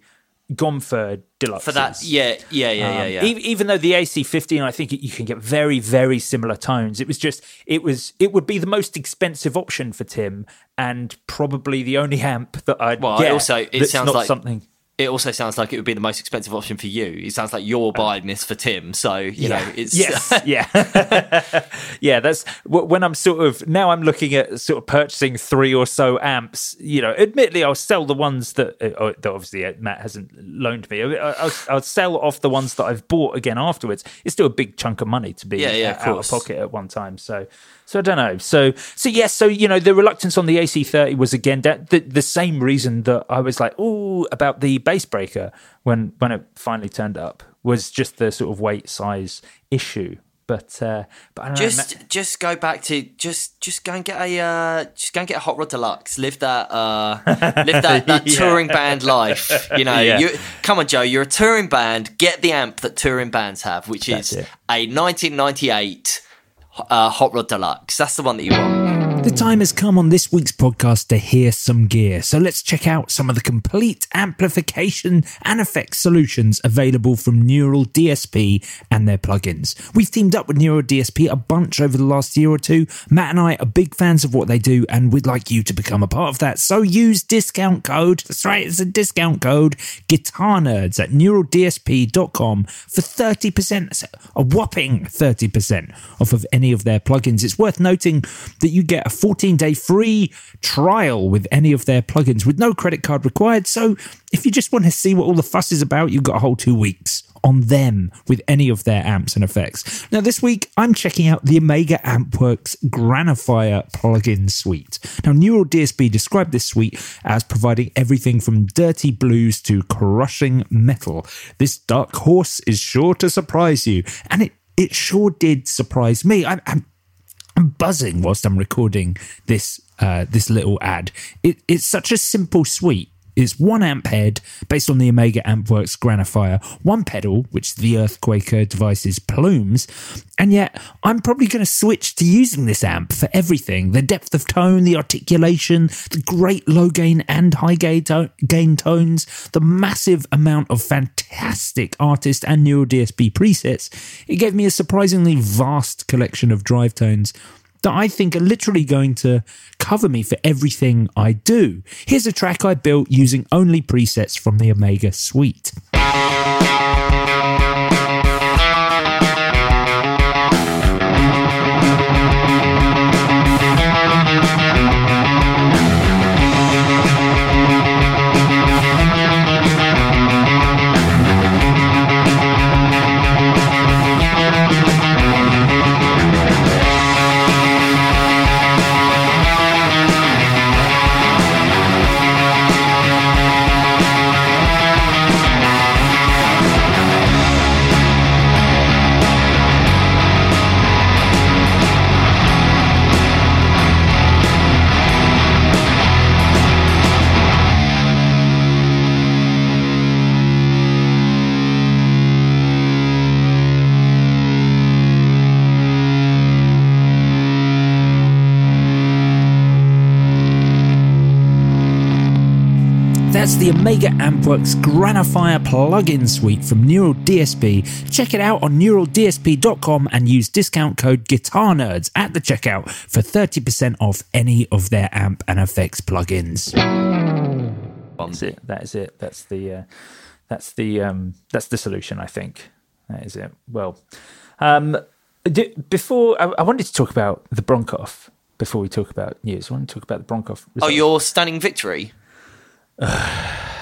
gone for deluxe For that, yeah, yeah, yeah, yeah, um, yeah. e- even though the AC15, I think you can get very, very similar tones. It was just, it was, it would be the most expensive option for Tim, and probably the only amp that I'd Well, get. also, it sounds not like- something. It also sounds like it would be the most expensive option for you. It sounds like you're buying this for Tim, so you know it's yes, yeah, yeah. That's when I'm sort of now I'm looking at sort of purchasing three or so amps. You know, admittedly, I'll sell the ones that, uh, oh, that obviously uh, Matt hasn't loaned me. I- I'll, I'll sell off the ones that I've bought again afterwards. It's still a big chunk of money to be Yeah, yeah, uh, of out of pocket at one time. So, so I don't know. So, so yes. So you know, the reluctance on the AC30 was again that the, the same reason that I was like, oh, about the Bassbreaker when when it finally turned up was just the sort of weight size issue. But uh, but I don't know. just just go back to just just go and get a uh, just go and get a hot rod deluxe. Live that uh, live that, that Yeah. touring band life. You know, Yeah. you come on, Joe. You're a touring band. Get the amp that touring bands have, which That's is it. a 1998 uh, hot rod deluxe. That's the one that you want. The time has come on this week's podcast to hear some gear. So let's check out some of the complete amplification and effects solutions available from Neural DSP and their plugins. We've teamed up with Neural DSP a bunch over the last year or two. Matt and I are big fans of what they do, and we'd like you to become a part of that. So use discount code, that's right, it's a discount code, Guitar Nerds at neuraldsp.com for 30%, a whopping 30% off of any of their plugins. It's worth noting that you get a 14 day free trial with any of their plugins with no credit card required. So if you just want to see what all the fuss is about, you've got a whole two weeks on them with any of their amps and effects. Now, this week, I'm checking out the Omega Ampworks Granifier plugin suite. Now, Neural DSP described this suite as providing everything from dirty blues to crushing metal. This dark horse is sure to surprise you, and it, it sure did surprise me. I, I'm buzzing whilst I'm recording this uh, this little ad. It, it's such a simple suite. It's one amp head based on the Omega Ampworks Granifier, one pedal, which the Earthquaker devices plumes, and yet I'm probably going to switch to using this amp for everything. The depth of tone, the articulation, the great low gain and high gain, to- gain tones, the massive amount of fantastic artist and Neural DSP presets. It gave me a surprisingly vast collection of drive tones that I think are literally going to cover me for everything I do. Here's a track I built using only presets from the Omega suite. That's the Omega Ampworks Granifier plugin suite from Neural DSP. Check it out on neuraldsp.com and use discount code Guitar Nerds at the checkout for 30% off any of their amp and effects plugins. That's it. That is it. That's the uh, that's the um, that's the solution. I think that is it. Well, um, d- before I, I wanted to talk about the Broncoff. Before we talk about news, I want to talk about the Broncoff. Oh, your stunning victory.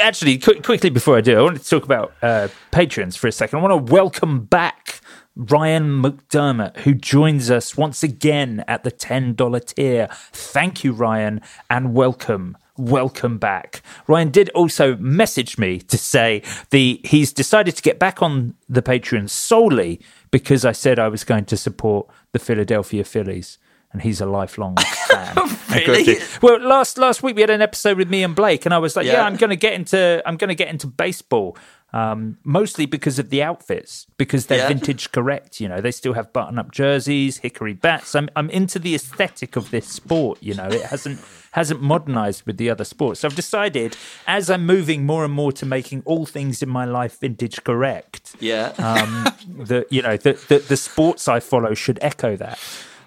Actually, qu- quickly before I do, I wanted to talk about uh, patrons for a second. I want to welcome back Ryan McDermott, who joins us once again at the $10 tier. Thank you, Ryan, and welcome. Welcome back. Ryan did also message me to say the he's decided to get back on the Patreon solely because I said I was going to support the Philadelphia Phillies, and he's a lifelong fan. Really? Well, last last week we had an episode with me and Blake, and I was like, "Yeah, Yeah. I'm going to get into I'm going to get into baseball." Um, mostly because of the outfits, because they're Yeah. vintage correct. You know, they still have button-up jerseys, hickory bats. I'm I'm into the aesthetic of this sport. You know, it hasn't hasn't modernized with the other sports. So I've decided, as I'm moving more and more to making all things in my life vintage correct, Yeah. um, that you know the, the the sports I follow should echo that.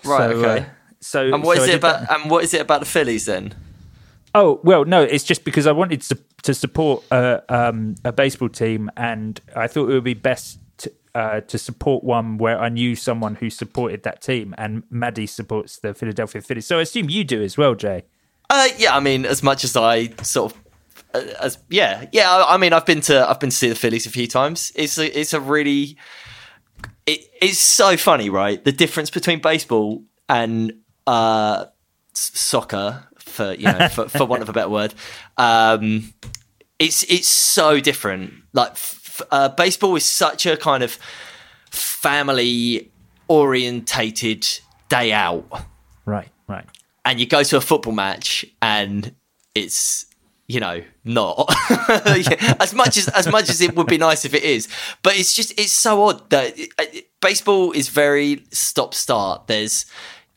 Right, So, okay. Uh, so and what so is it did that. about? And what is it about the Phillies then? Oh well, no, it's just because I wanted to, to support a, um, a baseball team, and I thought it would be best to, uh, to support one where I knew someone who supported that team, and Maddie supports the Philadelphia Phillies. So I assume you do as well, Jay. Uh, yeah, I mean, as much as I sort of, uh, as yeah, yeah. I, I mean, I've been to I've been to see the Phillies a few times. It's a it's a really, it, it's so funny, right? The difference between baseball and uh, soccer, for you know, for, for want of a better word, um, it's it's so different. Like f- uh, baseball is such a kind of family orientated day out Right, right. and you go to a football match and it's you know not. As much as as much as it would be nice if it is. But it's just it's so odd that it, baseball is very stop start. There's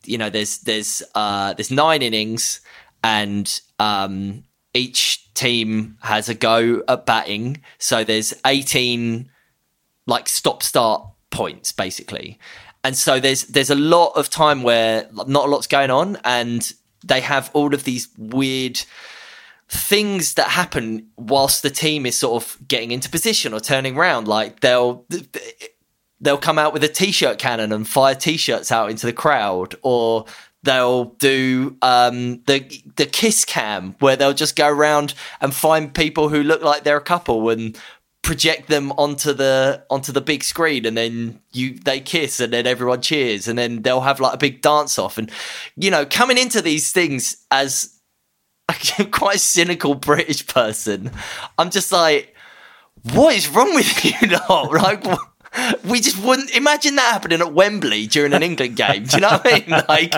you know there's there's uh there's nine innings and um each team has a go at batting. So there's 18 like stop start points basically. And so there's there's a lot of time where not a lot's going on and they have all of these weird things that happen whilst the team is sort of getting into position or turning around like they'll they'll come out with a t-shirt cannon and fire t-shirts out into the crowd or they'll do um, the the kiss cam where they'll just go around and find people who look like they're a couple and project them onto the onto the big screen and then you they kiss and then everyone cheers and then they'll have like a big dance off. And you know coming into these things as a quite cynical British person. I'm just like what is wrong with you lot? Like we just wouldn't imagine that happening at Wembley during an England game. Do you know what I mean? Like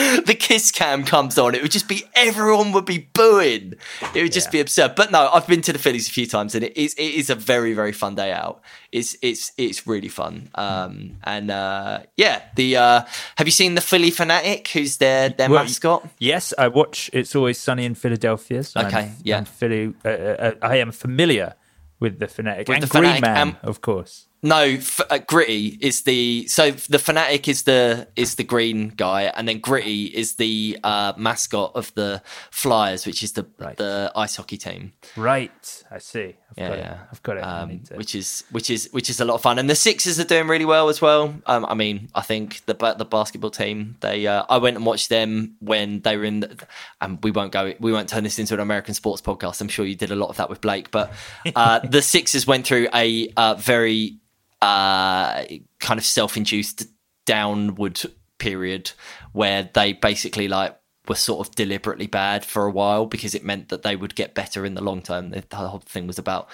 the kiss cam comes on, it would just be everyone would be booing. It would just Yeah. be absurd. But no, I've been to the Phillies a few times, and it is it is a very very fun day out. It's it's it's really fun. Um, and uh, yeah, the uh, have you seen the Phillie Phanatic? Who's their their Well, mascot? Yes, I watch It's Always Sunny in Philadelphia. So Okay, I'm, yeah. I'm Philly, uh, uh, I am familiar with the Phanatic With and the Green Fanatic, Man, um, of course. No, f- uh, Gritty is the so the Phanatic is the is the green guy, and then Gritty is the uh, mascot of the Flyers, which is the Right. the ice hockey team. Right, I see. I've Yeah, got yeah. it. I've got it. Um, which is which is which is a lot of fun, and the Sixers are doing really well as well. Um, I mean, I think the the basketball team. They uh, I went and watched them when they were in, the, and we won't go. We won't turn this into an American sports podcast. I'm sure you did a lot of that with Blake, but uh, the Sixers went through a uh, very uh, kind of self-induced downward period where they basically like were sort of deliberately bad for a while because it meant that they would get better in the long term. The, whole thing was about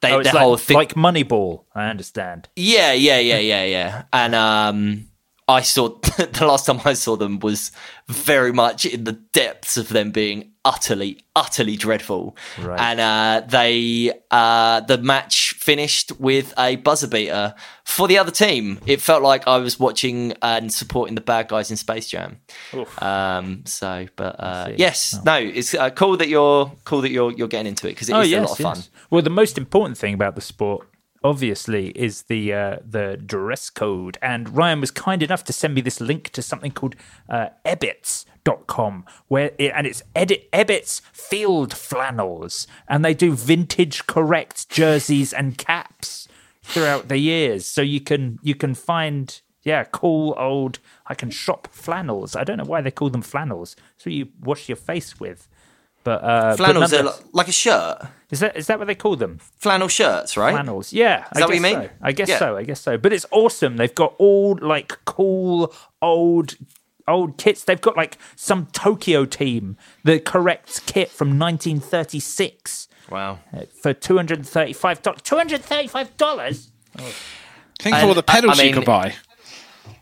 they, oh, it's the like, whole thing. like Moneyball. I understand. yeah, yeah, yeah, yeah, yeah. And um, I saw the last time I saw them was very much in the depths of them being utterly, utterly dreadful. Right. And uh, they, uh, the match finished with a buzzer beater for the other team. It felt like I was watching and supporting the bad guys in Space Jam. Um, so, but uh, yes, no, it's uh, cool that you're cool that you're you're getting into it because it is oh a yes, lot of fun. yes. Well, the most important thing about the sport, obviously, is the uh, the dress code. And Ryan was kind enough to send me this link to something called uh, where it, and it's Ebbets Field Flannels, and they do vintage correct jerseys and caps throughout the years. So you can you can find yeah cool old. I can shop flannels. I don't know why they call them flannels. So you wash your face with. But uh, but Flannels are nonetheless- li- like a shirt, is that is that what they call them? flannel shirts, right? Flannels. Yeah. I that what guess you mean? So. I guess Yeah. so. I guess so. But it's awesome. They've got all like cool old old kits. They've got like some Tokyo team, the correct kit from 1936 Wow. for two hundred and thirty-five dollars. Two hundred thirty-five dollars. Think of all the pedals I you mean- could buy.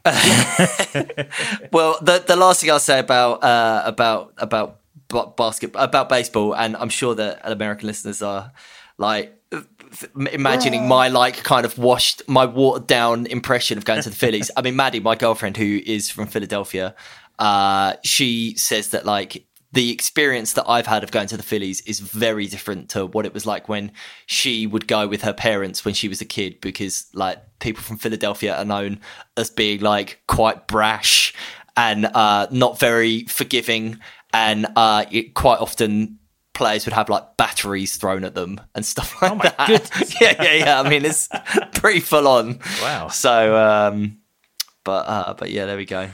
Well, the the last thing I'll say about uh, about about ba- basket about baseball, and I'm sure that American listeners are like imagining my like kind of washed, my watered down impression of going to the Phillies. I mean, Maddie, my girlfriend, who is from Philadelphia, uh, she says that like the experience that I've had of going to the Phillies is very different to what it was like when she would go with her parents when she was a kid because like people from Philadelphia are known as being like quite brash and uh, not very forgiving, and uh, it, quite often players would have like batteries thrown at them and stuff like Oh my that. yeah, yeah, yeah. I mean, it's pretty full on. Wow. So, um, but uh, but yeah, there we go.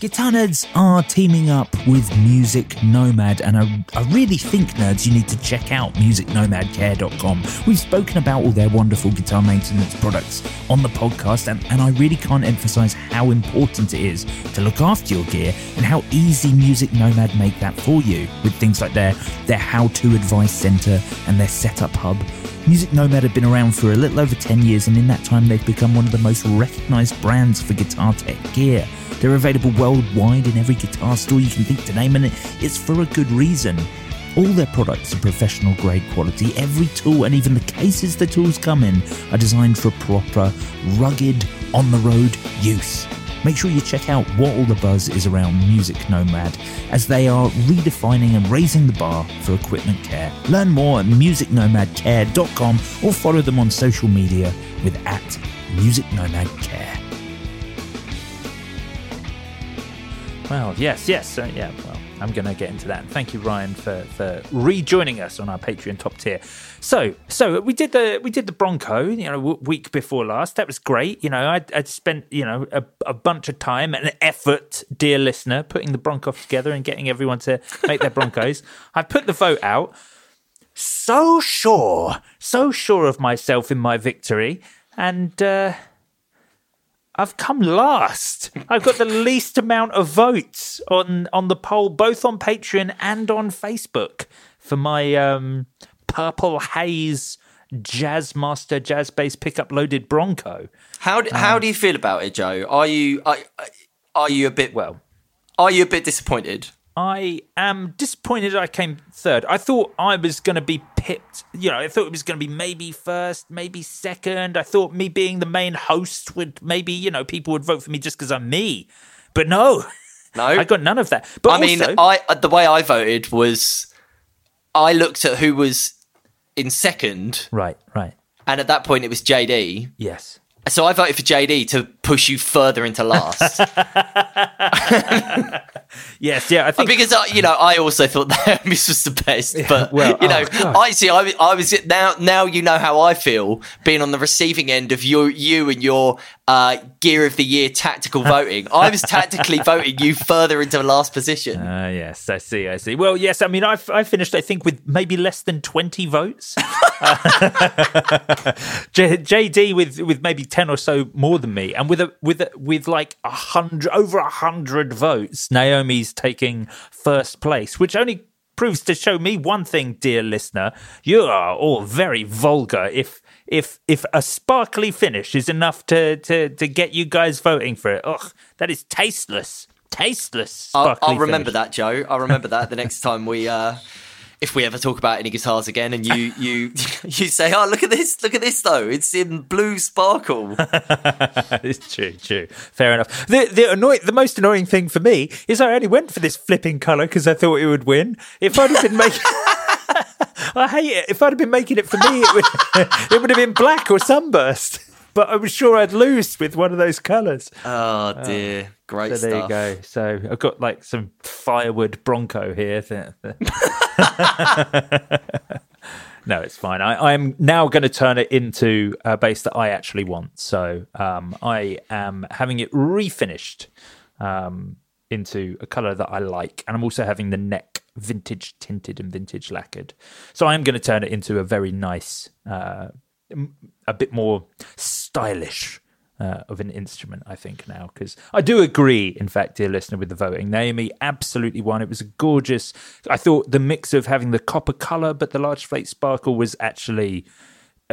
Guitar Nerds are teaming up with Music Nomad, and I, I really think, nerds, you need to check out musicnomadcare.com. We've spoken about all their wonderful guitar maintenance products on the podcast, and, and I really can't emphasize how important it is to look after your gear and how easy Music Nomad make that for you with things like their, their how to advice center and their setup hub. Music Nomad have been around for a little over 10 years, and in that time, they've become one of the most recognized brands for guitar tech gear. They're available worldwide in every guitar store you can think to name, and it's for a good reason. All their products are professional grade quality. Every tool and even the cases the tools come in are designed for proper, rugged, on the road use. Make sure you check out what all the buzz is around Music Nomad as they are redefining and raising the bar for equipment care. Learn more at musicnomadcare.com or follow them on social media with at Music Nomad Care. Well, yes, yes, uh, yeah. I'm going to get into that. And thank you, Ryan, for for rejoining us on our Patreon top tier. So, so we did the we did the Bronco, you know, week before last. That was great. You know, I I spent you know a, a bunch of time and effort, dear listener, putting the Bronco together and getting everyone to make their Broncos. I put the vote out. So sure, so sure of myself in my victory, and. uh I've come last. I've got the least amount of votes on on the poll, both on Patreon and on Facebook, for my um, Purple Haze Jazz Master Jazz Bass Pickup Loaded Bronco. How do, how do you feel about it, Joe? Are you are, are you a bit Well, are you a bit disappointed? I am disappointed I came third. I thought I was going to be pipped. You know, I thought it was going to be maybe first, maybe second. I thought me being the main host would maybe, you know, people would vote for me just because I'm me. But no, No, I got none of that. But I mean, I uh, the way I voted was I looked at who was in second, right, right, and at that point it was JD. yes. So I voted for JD to push you further into last Yes, yeah, I think because I, you know I also thought that this was the best. But well, you know, oh, I see. I, I was now. Now you know how I feel being on the receiving end of your you and your uh, gear of the year tactical voting. I was tactically voting you further into the last position. Uh, yes, I see. I see. Well, yes. I mean, I I finished. I think with maybe less than twenty votes. J- JD with with maybe ten or so more than me, and with a with a, with like a hundred over a hundred votes. Naomi's taking first place, which only proves to show me one thing, dear listener: you are all very vulgar. If if if a sparkly finish is enough to to to get you guys voting for it, ugh, that is tasteless. Tasteless. I'll, I'll remember finish. that, Joe. I'll remember that the next time we, uh, if we ever talk about any guitars again, and you you you say, "Oh, look at this! Look at this, though! It's in blue sparkle." it's true, true. Fair enough. The the annoy the most annoying thing for me is I only went for this flipping color because I thought it would win. If I'd have been making, I hate it. If I'd have been making it for me, it would it would have been black or sunburst. But I was sure I'd lose with one of those colors. oh dear, great So there you go. So I've got like some firewood Bronco here. no, it's fine. I, I'm now going to turn it into a bass that I actually want. So um, I am having it refinished um, into a color that I like, and I'm also having the neck vintage tinted and vintage lacquered. So I am going to turn it into a very nice, uh, a bit more stylish uh, of an instrument, I think, now. Because I do agree, in fact, dear listener, with the voting. Naomi absolutely won. It was a gorgeous. I thought the mix of having the copper color but the large flake sparkle was actually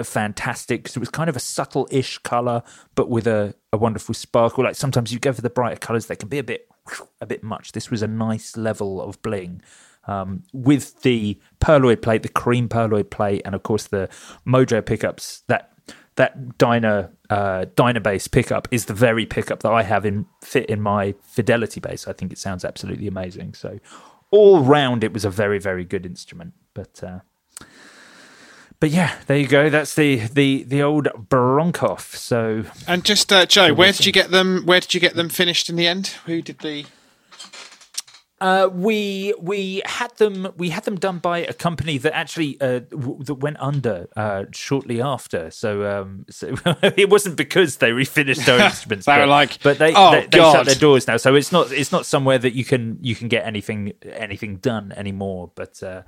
fantastic because it was kind of a subtle ish color but with a, a wonderful sparkle. Like sometimes you go for the brighter colors, they can be a bit a bit much. This was a nice level of bling. Um, with the pearloid plate, the cream pearloid plate, and of course the Mojo pickups, that that Dyna uh, Dynabase pickup is the very pickup that I have in fit in my Fidelity bass. I think it sounds absolutely amazing. So all round, it was a very very good instrument. But uh, but yeah, there you go. That's the the the old Bronkoff. So And just uh, Joe, where did you get them? Where did you get them finished in the end? Who did the? Uh, we we had them we had them done by a company that actually uh, w- that went under uh, shortly after. So um, so it wasn't because they refinished their instruments. They were but, like, but they "Oh, they, they shut their doors now. So it's not it's not somewhere that you can you can get anything anything done anymore. But uh,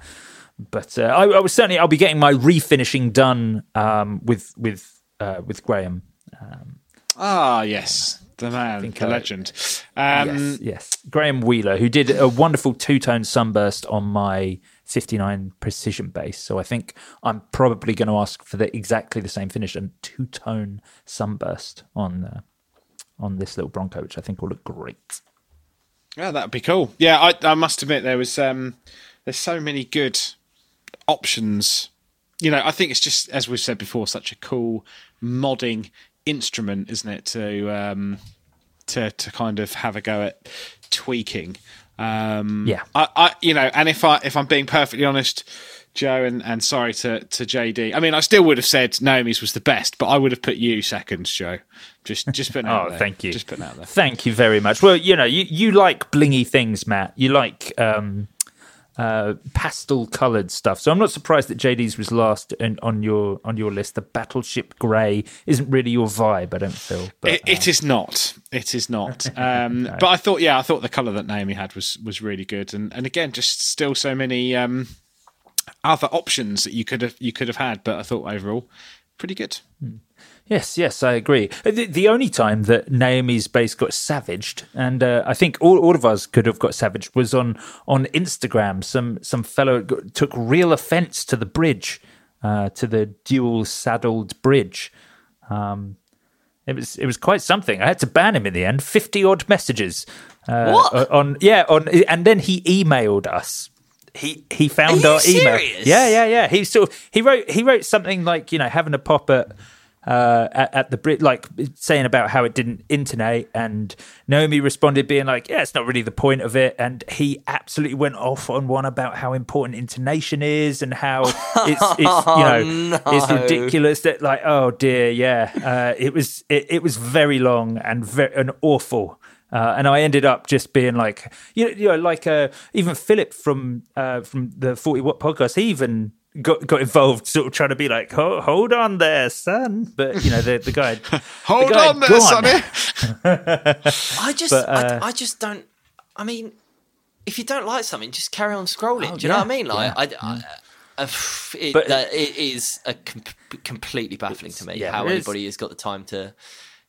but uh, I, I was certainly I'll be getting my refinishing done um, with with uh, with Graham. Um, Ah, yes, the man, the I- legend. Um, yes, yes. Graham Wheeler, who did a wonderful two tone sunburst on my 59 precision bass. So I think I'm probably going to ask for the exactly the same finish and two tone sunburst on uh, on this little Bronco, which I think will look great. Yeah, that'd be cool. Yeah, I, I must admit there was um, there's so many good options. You know, I think it's just as we've said before, such a cool modding instrument, isn't it? To um, to to kind of have a go at tweaking. Um, Yeah. I, I you know, and if I if I'm being perfectly honest, Joe, and, and sorry to to JD. I mean, I still would have said Naomi's was the best, but I would have put you second, Joe. Just just putting out Oh, there. thank you. Just putting out there. Thank you very much. Well, you know, you, you like blingy things, Matt. You like um, uh, pastel coloured stuff. So I'm not surprised that JD's was last in, on your on your list. The Battleship Grey isn't really your vibe, I don't feel. But, it, it is not. It is not. Um, But I thought, yeah, I thought the colour that Naomi had was was really good, and and again, just still so many um, other options that you could have you could have had. But I thought overall, pretty good. Yes, yes, I agree. Uh, The, the only time that Naomi's bass got savaged, and uh, I think all, all of us could have got savaged, was on on Instagram. Some some fellow took real offence to the bridge, uh, to the dual saddled bridge. Um, it was it was quite something. I had to ban him in the end. Fifty odd messages. Uh, What? on yeah on and then he emailed us. He he found our email. Yeah, yeah, yeah. He sort of he wrote he wrote something like you know having a pop at uh, at, at the Brit, like saying about how it didn't intonate, and Naomi responded being like, "Yeah, it's not really the point of it." And he absolutely went off on one about how important intonation is and how it's, it's you know it's ridiculous that like, oh dear, yeah, uh, it was it, it was very long and very and awful. Uh, and I ended up just being like, you know, you know like uh, even Philip from uh, from the Forty Watt podcast, he even got got involved, sort of trying to be like, "Ho- hold on there, son. But you know, the the guy, Hold the guy on there, gone. Sonny. I just, But, uh, I, I just don't. I mean, if you don't like something, just carry on scrolling. Oh, Do you know what I mean? Like, yeah. I, I, uh, it, But- that, it is a com- completely baffling to me yeah, how it is. anybody has got the time to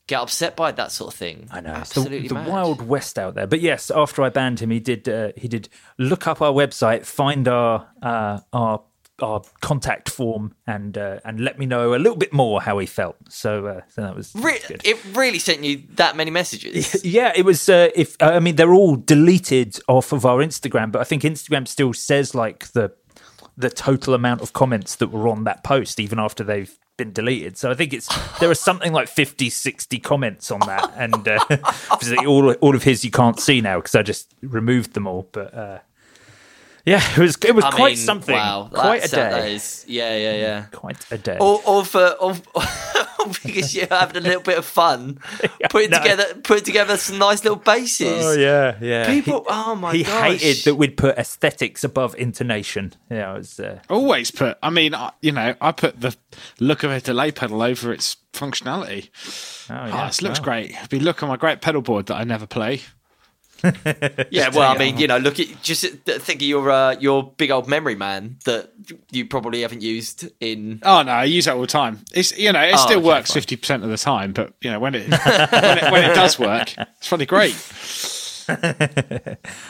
get upset by that sort of thing. I know absolutely the, the wild west out there. But yes, after I banned him, he did uh, he did look up our website, find our uh, our our contact form, and uh, and let me know a little bit more how he felt. So uh, so that was, Re- it really sent you that many messages. Yeah, it was. Uh, if I mean, they're all deleted off of our Instagram, but I think Instagram still says like the the total amount of comments that were on that post, even after they've been deleted. So I think it's there are something like 50, 60 comments on that, and uh, all all of his you can't see now because I just removed them all. But uh, yeah, it was it was I quite mean, something. Wow, quite a day. That is, yeah, yeah, yeah. Quite a day. Or, or for, or, because you're having a little bit of fun, putting no. together, putting together some nice little basses. Oh yeah, yeah. People- He- oh, my god. He gosh. hated that we'd put aesthetics above intonation. Yeah, it was. Uh, Always put. I mean, I, you know, I put the look of a delay pedal over its functionality. oh, Oh, yeah, this looks wow. great. It'd be look on my great pedal board that I never play. Yeah, well, I mean, you know, look at just think of your uh, your big old memory man that you probably haven't used in. Oh no, I use that all the time. It's you know, it Oh, still okay, works fifty percent of the time, but you know, when it, when it when it does work, it's probably great.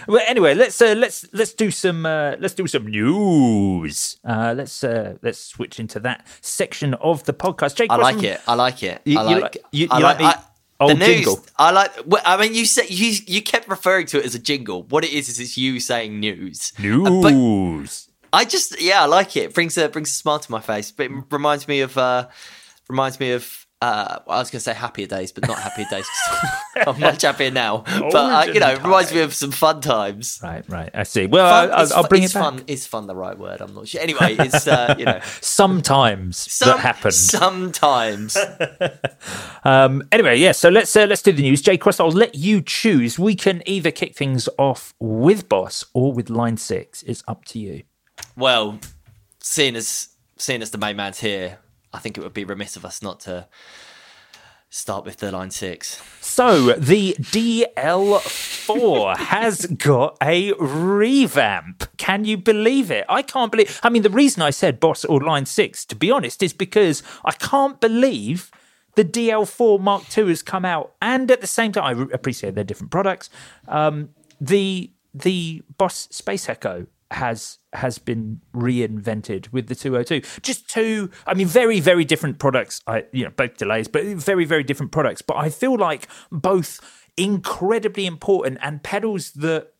Well, anyway, let's uh, let's let's do some uh, let's do some news. Uh, let's uh, let's switch into that section of the podcast. Jake, I like some- it. I like it. You- I like. li- you- I you like me- I- old the news. jingle? I like. I mean, you said you you kept referring to it as a jingle. What it is is it's you saying news. Uh, but news. I just yeah, I like it. it brings a brings a smile to my face. But it reminds me of uh reminds me of uh, well, I was going to say happier days, but not happier days. I'm much happier now. But uh, you know, it reminds me of some fun times. Right, right. I see. Well, Fun, I'll, I'll bring is it back. Fun, is fun the right word? I'm not sure. Anyway, it's uh, you know Sometimes some, that happens. Sometimes. Um, anyway, yeah. So let's uh, let's do the news. Jay Cross, I'll let you choose. We can either kick things off with Boss or with Line Six. It's up to you. Well, seeing as seeing as the main man's here, I think it would be remiss of us not to start with the line six. So the DL4 has got a revamp. Can you believe it? I can't believe. I mean, the reason I said Boss or Line Six, to be honest, is because I can't believe the DL4 Mark II has come out, and at the same time, I appreciate they're different products. Um, the the Boss Space Echo has has been reinvented with the 202 just two i mean very very different products. I you know both delays but very very different products. But i feel like both incredibly important and pedals that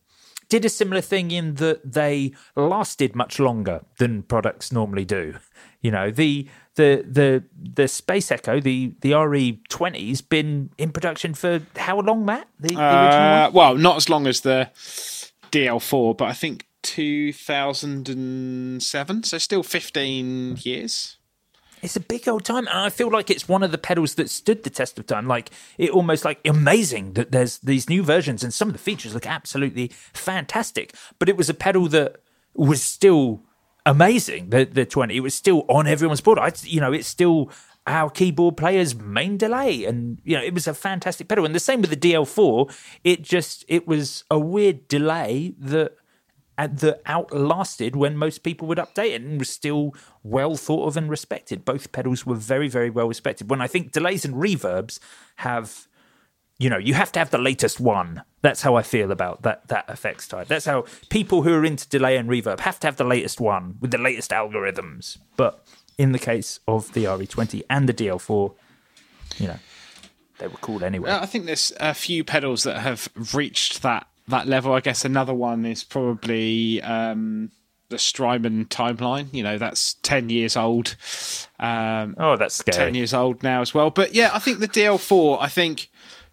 did a similar thing in that they lasted much longer than products normally do. You know the the the the space echo the the re20's been in production for how long matt? The, the original one? Uh, well, not as long as the DL4, but I think 2007, so still 15 years. It's a big old time, and I feel like it's one of the pedals that stood the test of time. Like it almost like amazing that there's these new versions, and some of the features look absolutely fantastic. But it was a pedal that was still amazing. The the twenty, it was still on everyone's board. I, you know, it's still our keyboard player's main delay, and you know, it was a fantastic pedal. And the same with the DL4. It just it was a weird delay that that outlasted when most people would update it and was still well thought of and respected. Both pedals were very, very well respected. When I think delays and reverbs have, you know, you have to have the latest one. That's how I feel about that that effects type. That's how people who are into delay and reverb have to have the latest one with the latest algorithms. But in the case of the RE20 and the DL4, you know, they were cool anyway. I think there's a few pedals that have reached that that level. I guess another one is probably um, the Strymon timeline. You know, that's ten years old. Um, oh, that's scary. ten years old now as well. But yeah, I think the DL4. I think,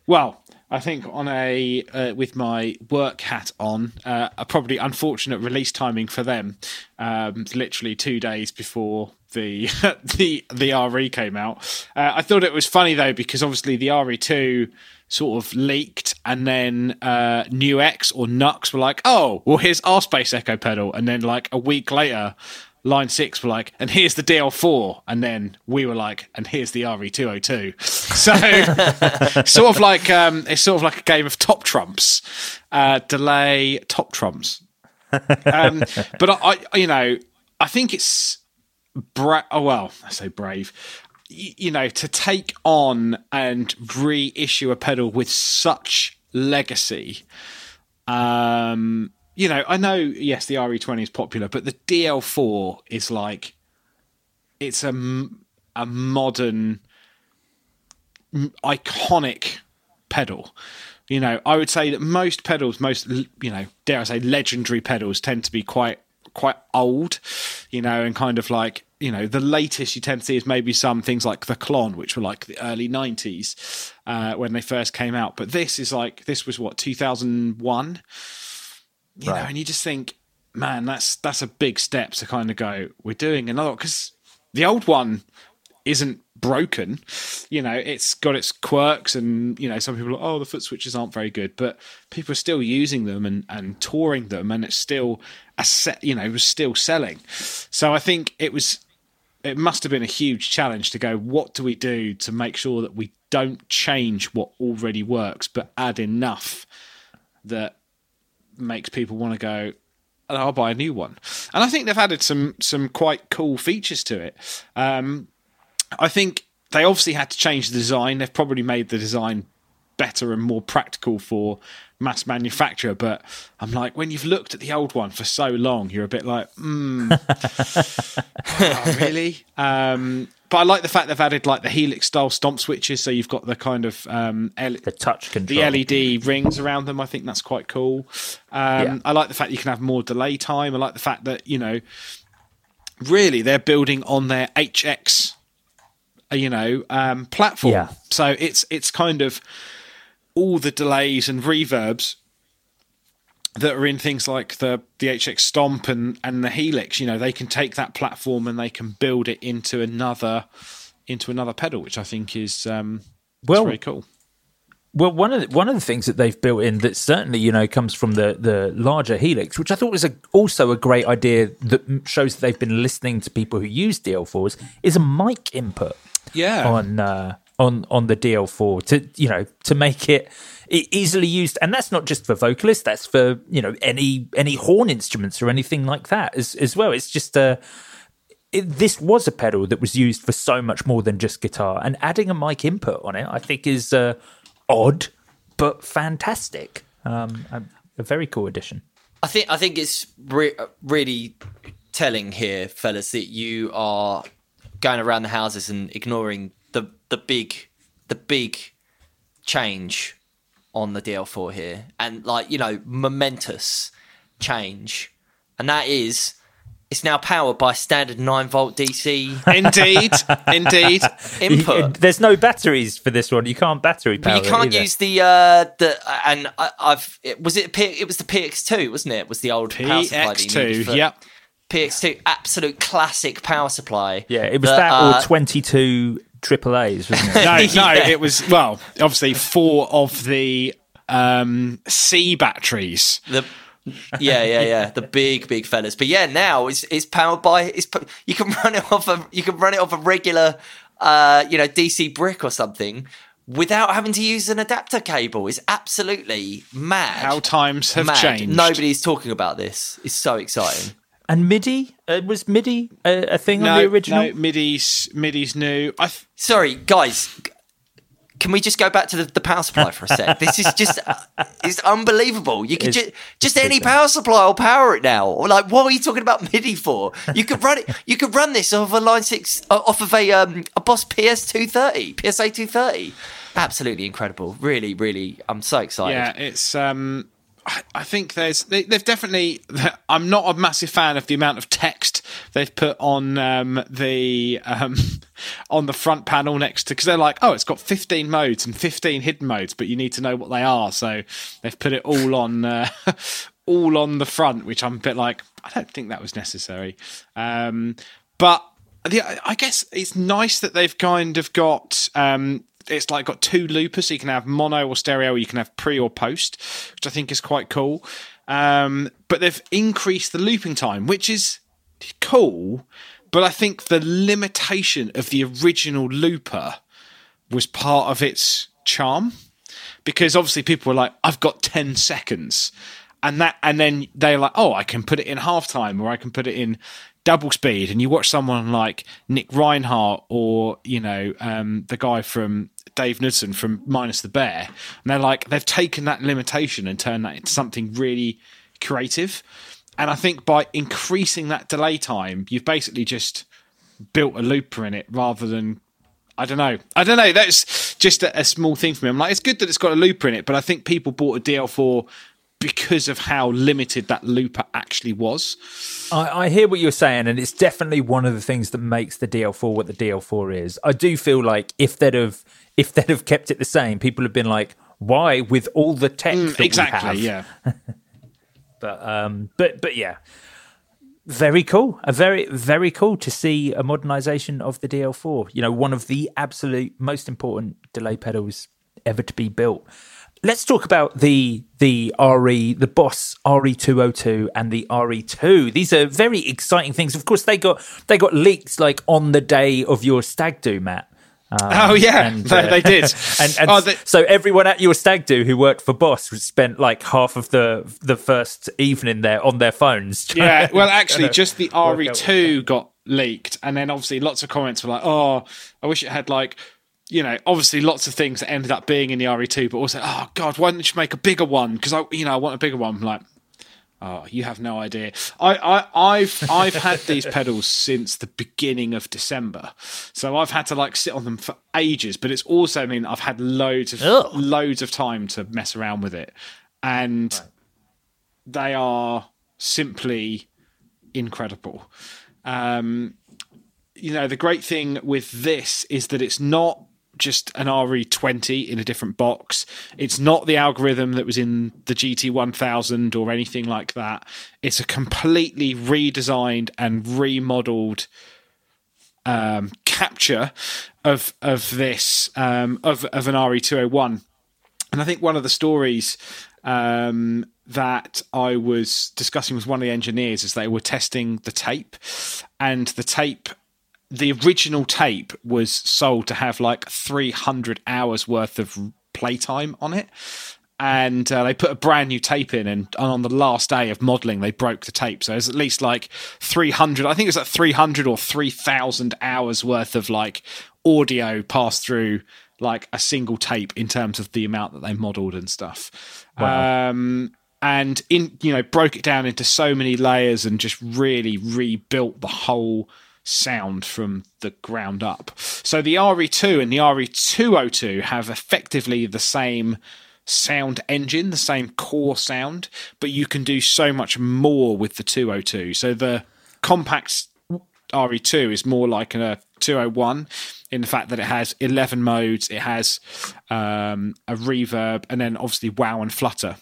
well, I think on a uh, with my work hat on, uh, a probably unfortunate release timing for them. Um, literally two days before the the the RE came out. Uh, I thought it was funny though because obviously the RE2 sort of leaked, and then uh, New X or Nux were like, "Oh, well, here's our Space Echo pedal," and then like a week later. Line six were like, and here's the DL4, and then we were like, and here's the RE202. So, sort of like um, it's sort of like a game of top trumps, uh, delay top trumps. Um, but I, I, you know, I think it's bra- oh well, I say brave. Y- you know, to take on and reissue a pedal with such legacy. Um, you know, I know yes, the RE20 is popular, but the DL4 is like it's a a modern iconic pedal. You know, I would say that most pedals, most you know, dare I say, legendary pedals, tend to be quite quite old. You know, and kind of like you know, the latest you tend to see is maybe some things like the Klon, which were like the early '90s uh, when they first came out. But this is like this was what 2001. You know, and you just think, man, that's that's a big step to kind of go. We're doing another because the old one isn't broken. You know, it's got its quirks, and you know, some people are, oh, the foot switches aren't very good, but people are still using them and and touring them, and it's still a set. You know, it was still selling. So I think it was. It must have been a huge challenge to go. What do we do to make sure that we don't change what already works, but add enough that makes people want to go. "Oh, I'll buy a new one, and I think they've added some some quite cool features to it. Um, I think they obviously had to change the design. They've probably made the design better and more practical for mass manufacture. But I'm like, when you've looked at the old one for so long, you're a bit like, hmm, oh, really? Um, but I like the fact they've added like the Helix style stomp switches, so you've got the kind of um, L- the touch control, the LED rings around them. I think that's quite cool. Um, Yeah. I like the fact you can have more delay time. I like the fact that you know, really, they're building on their HX uh, you know, um, platform. Yeah. So it's it's kind of all the delays and reverbs that are in things like the the HX Stomp and and the Helix. You know, they can take that platform and they can build it into another into another pedal, which I think is um, Well, very cool. Well, one of the, one of the things that they've built in that certainly you know comes from the the larger Helix, which I thought was a, also a great idea that shows that they've been listening to people who use DL4s, is a mic input Yeah. on uh, on on the DL4 to you know to make it easily used, and that's not just for vocalists, that's for you know any any horn instruments or anything like that as as well. It's just a it, this was a pedal that was used for so much more than just guitar, and adding a mic input on it, I think, is uh, odd but fantastic. Um, a, a very cool addition. I think I think it's re- really telling here, fellas, that you are going around the houses and ignoring the the big the big change on the DL4 here, and like you know momentous change, and that is it's now powered by standard nine volt DC Indeed, indeed. input. There's no batteries for this one. You can't battery power. But you can't either. use the uh the and I, I've it, was it P, it was the PX2 wasn't it? Was the old power supply that you needed PX2, for- yep. PX2 absolute classic power supply. Yeah, it was that, that uh, or 22 triple A's, wasn't it? No, no, Yeah. it was well, obviously four of the um, C batteries. the yeah yeah yeah the big big fellas but yeah now it's it's powered by it's you can run it off a you can run it off a regular uh you know dc brick or something without having to use an adapter cable it's absolutely mad How times have mad. changed. nobody's talking about this it's so exciting And MIDI uh, was MIDI a, a thing no, on the original? no, MIDI's MIDI's new. I th- sorry guys can we just go back to the, the power supply for a sec? This is just, uh, it's unbelievable. You can just, just any power supply will power it now. Or Like, what are you talking about MIDI for? You could run it, you could run this off a line six, uh, off of a, um, a Boss PS 230, PSA 230. Absolutely incredible. Really, really, I'm so excited. yeah, it's. Um, I, I think there's they, they've definitely. I'm not a massive fan of the amount of text they've put on um, the um, on the front panel next to because they're like, oh, it's got 15 modes and 15 hidden modes, but you need to know what they are. So they've put it all on. Uh, all on the front, which I'm a bit like, I don't think that was necessary. Um, but the, I guess it's nice that they've kind of got um, it's like got two loopers, so you can have mono or stereo, or you can have pre or post, which I think is quite cool. Um, but they've increased the looping time, which is cool. But I think the limitation of the original looper was part of its charm because obviously people were like, I've got 10 seconds. And that, and then they're like, oh, I can put it in halftime or I can put it in double speed. And you watch someone like Nick Reinhardt or, you know, um, the guy from Dave Knudson from Minus the Bear. And they're like, they've taken that limitation and turned that into something really creative. And I think by increasing that delay time, you've basically just built a looper in it rather than I don't know. I don't know. That's just a, a small thing for me. I'm like, it's good that it's got a looper in it, but I think people bought a DL4 because of how limited that looper actually was. I, I hear what you're saying, and it's definitely one of the things that makes the DL4 what the DL4 is. I do feel like if they'd have if they'd have kept it the same, people have been like, "Why?" With all the tech we exactly. Yeah. But um, but but yeah, very cool. A very very cool to see a modernization of the DL4. You know, one of the absolute most important delay pedals ever to be built. Let's talk about the the RE, the Boss RE202 and the RE2. These are very exciting things. Of course, they got they got leaked like on the day of your stag do, Matt. Um, Oh, yeah. They- they did. and and Oh, they- so everyone at your stag do who worked for Boss spent like half of the the first evening there on their phones. Yeah. Well, actually, just the RE2 got leaked. And then obviously lots of comments were like, oh, I wish it had like, you know, obviously lots of things that ended up being in the RE2, but also, oh, God, why didn't you make a bigger one? Because, I, you know, I want a bigger one. I'm like, Oh, you have no idea. I, I, I've I've had these pedals since the beginning of December, so I've had to like sit on them for ages. But it's also mean I've had loads of Ugh. loads of time to mess around with it, and they are simply incredible. Um, you know, the great thing with this is that it's not just an RE20 in a different box. It's not the algorithm that was in the GT1000 or anything like that. It's a completely redesigned and remodeled um, capture of of this um, of of an RE201. And I think one of the stories um, that I was discussing with one of the engineers is they were testing the tape, and the tape the original tape was sold to have like 300 hours worth of playtime on it. And uh, they put a brand new tape in and, and on the last day of modeling they broke the tape. So there's at least like 300 i think it's like 300 or 3000 hours worth of like audio passed through like a single tape in terms of the amount that they modeled and stuff. Um, and in you know broke it down into so many layers and just really rebuilt the whole sound from the ground up. So the RE2 and the RE202 have effectively the same sound engine, the same core sound, but you can do so much more with the 202. So the compact RE2 is more like a 201 in the fact that it has 11 modes, it has um, a reverb, and then obviously wow and flutter.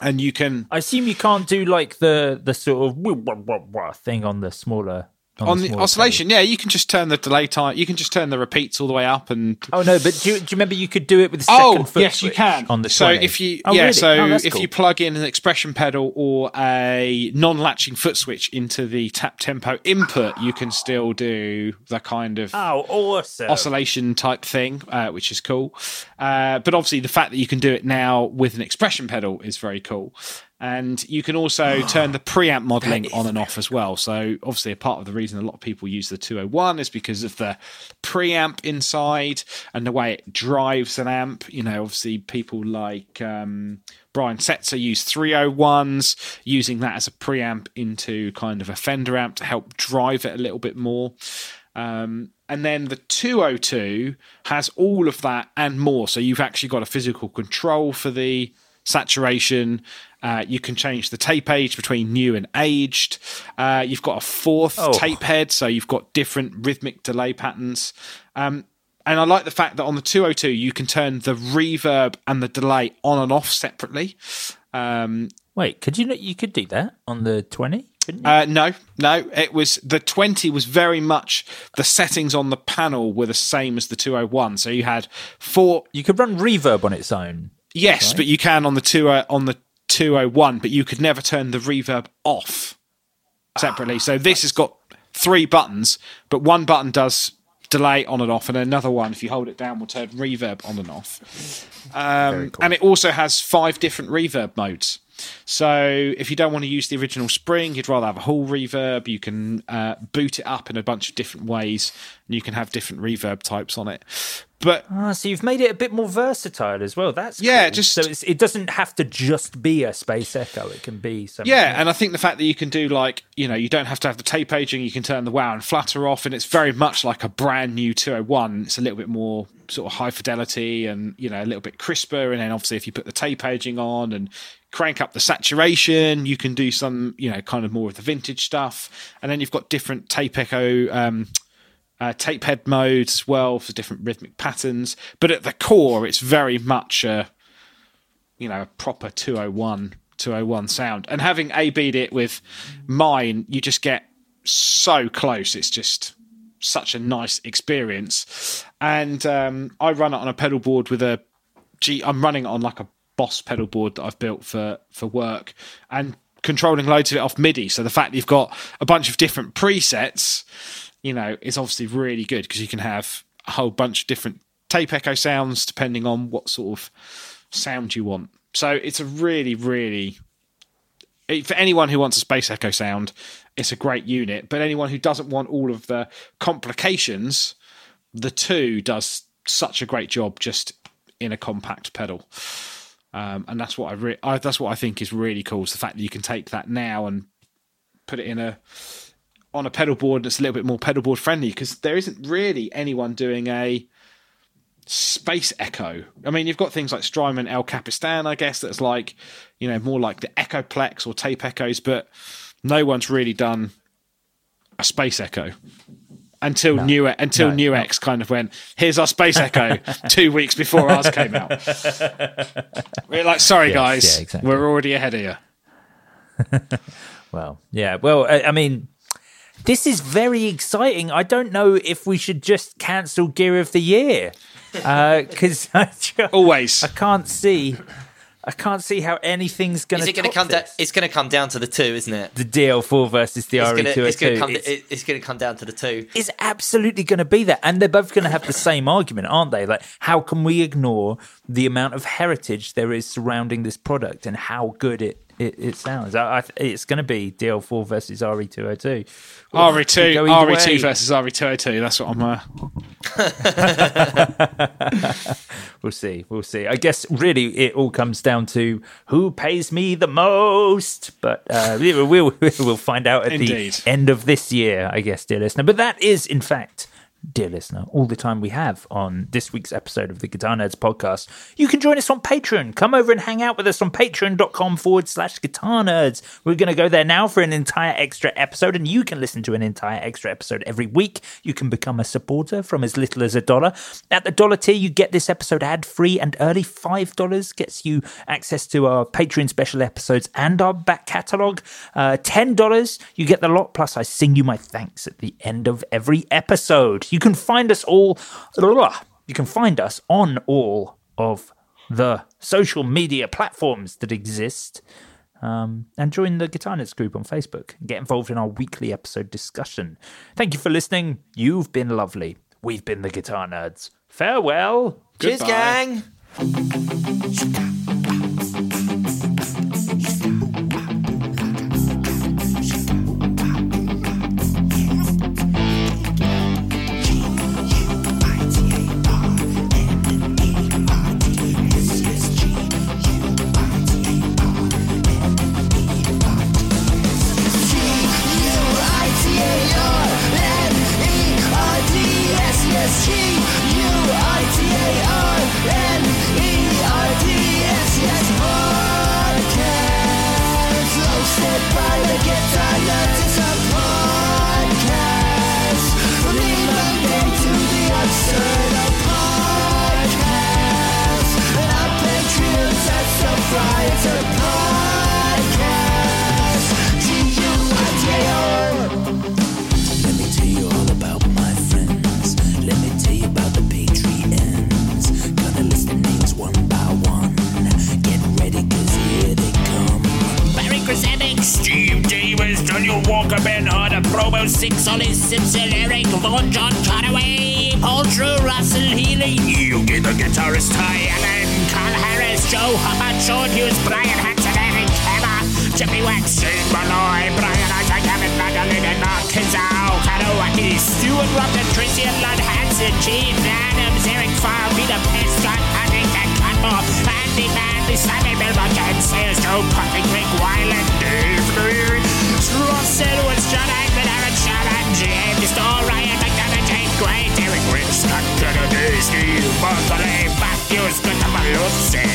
And you can. I assume you can't do like the the sort of thing on the smaller on, the, smaller oscillation, yeah, you can just turn the delay time. You can just turn the repeats all the way up, and Oh no, but do you, do you remember you could do it with the second oh foot yes, you can. on the so 20? if you Oh, yeah, really? so Oh, if cool. you plug in an expression pedal or a non-latching foot switch into the tap tempo input, you can still do the kind of oh awesome oscillation type thing, uh, which is cool. Uh, but obviously, the fact that you can do it now with an expression pedal is very cool. And you can also turn the preamp modeling on and off as well. So, obviously, a part of the reason a lot of people use the 201 is because of the preamp inside and the way it drives an amp. You know, obviously, people like um, Brian Setzer use 301s, using that as a preamp into kind of a Fender amp to help drive it a little bit more. Um, and then the 202 has all of that and more. So you've actually got a physical control for the saturation. Uh, you can change the tape age between new and aged. Uh, you've got a fourth Oh. tape head, so you've got different rhythmic delay patterns. Um, and I like the fact that on the 202 you can turn the reverb and the delay on and off separately. Um, Wait, could you not- you could do that on the 20? Uh, no, no. It was the 20 was very much the settings on the panel were the same as the 201. So you had four. you could run reverb on its own. Yes, but you can on the two uh, on the 201, but you could never turn the reverb off separately. so this has got three buttons, but one button does delay on and off, and another one, if you hold it down, will turn reverb on and off. Um, And it also has five different reverb modes. So if you don't want to use the original spring, you'd rather have a whole reverb. You can uh, boot it up in a bunch of different ways, and you can have different reverb types on it. But Ah, so you've made it a bit more versatile as well. That's Yeah, cool. just- so it's, it doesn't have to just be a space echo. It can be something. Yeah, and I think the fact that you can do like, you know, you don't have to have the tape aging, you can turn the wow and flutter off, and it's very much like a brand new 201. It's a little bit more sort of high fidelity and, you know, a little bit crisper. And then obviously, if you put the tape aging on and crank up the saturation, you can do some, you know, kind of more of the vintage stuff. And then you've got different tape echo. Um, uh, tape head modes as well for different rhythmic patterns, but at the core, it's very much a you know, a proper 201, 201 sound. And having A-B'd it with mine, you just get so close. It's just such a nice experience. And um, I run it on a pedal board with a G. I'm running it on like a Boss pedal board that I've built for for work and controlling loads of it off MIDI. So the fact that you've got a bunch of different presets, you know, is obviously really good because you can have a whole bunch of different tape echo sounds depending on what sort of sound you want. So it's a really, really for anyone who wants a space echo sound, it's a great unit. But anyone who doesn't want all of the complications, the two does such a great job just in a compact pedal. Um, and that's what I, re- I that's what I think is really cool. Is the fact that you can take that now and put it in a on a pedal board that's a little bit more pedal board friendly because there isn't really anyone doing a space echo. I mean, you've got things like Strymon El Capistan, I guess, that's like, you know, more like the Echoplex or tape echoes, but no one's really done a space echo. Until new until No, New no. X kind of went. Here's our Space Echo two weeks before ours came out. We're like, sorry Yes, guys, yeah, exactly. we're already ahead of you. Well, yeah. Well, I, I mean, this is very exciting. I don't know if we should just cancel Gear of the Year uh, because ju- Always. I can't see. I can't see how anything's going Is to. it going to come down? It's going to come down to the two, isn't it? the DL4 versus the It's going to RE202. it's going to come. It's going to come down to the two. is absolutely going to be that. And they're both going to have the same argument, aren't they? Like, how can we ignore the amount of heritage there is surrounding this product and how good it, it, it sounds? I, I, it's going to be DL4 versus E RE202. RE2, RE2 way. versus RE202. That's what I'm. Uh, We'll see. We'll see. I guess really it all comes down to who pays me the most. But uh, we- we'll, we'll find out at Indeed. the end of this year, I guess, dear listener. But that is, in fact, dear listener, all the time we have on this week's episode of the Guitar Nerds podcast. You can join us on Patreon. Come over and hang out with us on patreon.com forward slash guitar nerds. We're going to go there now for an entire extra episode, and you can listen to an entire extra episode every week. You can become a supporter from as little as a dollar. At the dollar tier, you get this episode ad free and early. $5 gets you access to our Patreon special episodes and our back catalogue. Uh, $10, you get the lot, plus I sing you my thanks at the end of every episode. You can find us all, you can find us on all of the social media platforms that exist. Um, and join the Guitar Nerds group on Facebook and get involved in our weekly episode discussion. Thank you for listening. You've been lovely. We've been the Guitar Nerds. Farewell. Cheers, Goodbye. gang. Simpson, Eric Vaughan, John Conaway, Paul Drew, Russell Healy, Yugi the guitarist, Ty Allen, Carl Harris, Joe Hubbard, Sean Hughes, Brian Hanson, Eric Hammer, Jimmy Wax, Shane Malloy, Brian Isaac, Kevin Magdalene, and Mark Kizau, Kanawaki, Stuart Robson, Tracy Lund Hansen, Gene Adams, Eric Farr, Peter Pitts, John Huntington, Cutmore, Andy Manley, Simon Belmont, Ken Sayers, Joe Puffing, Rick Weiland, Dave Leary, Ross Edwards, John Agman, Shallan, James Storr, Ryan McDonough, Jane Gray, Derek Rich, Scott Kennedy, Steve Bartholay, Matthews, Christopher Lucy,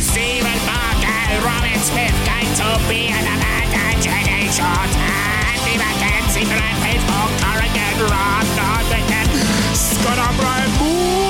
Stephen Barker, Robin Smith, Guy Toby, and Amanda Jenny Short, Andy McKenzie, Brad Page, Paul Corrigan, Ron Northington, Scott O'Brien, Mom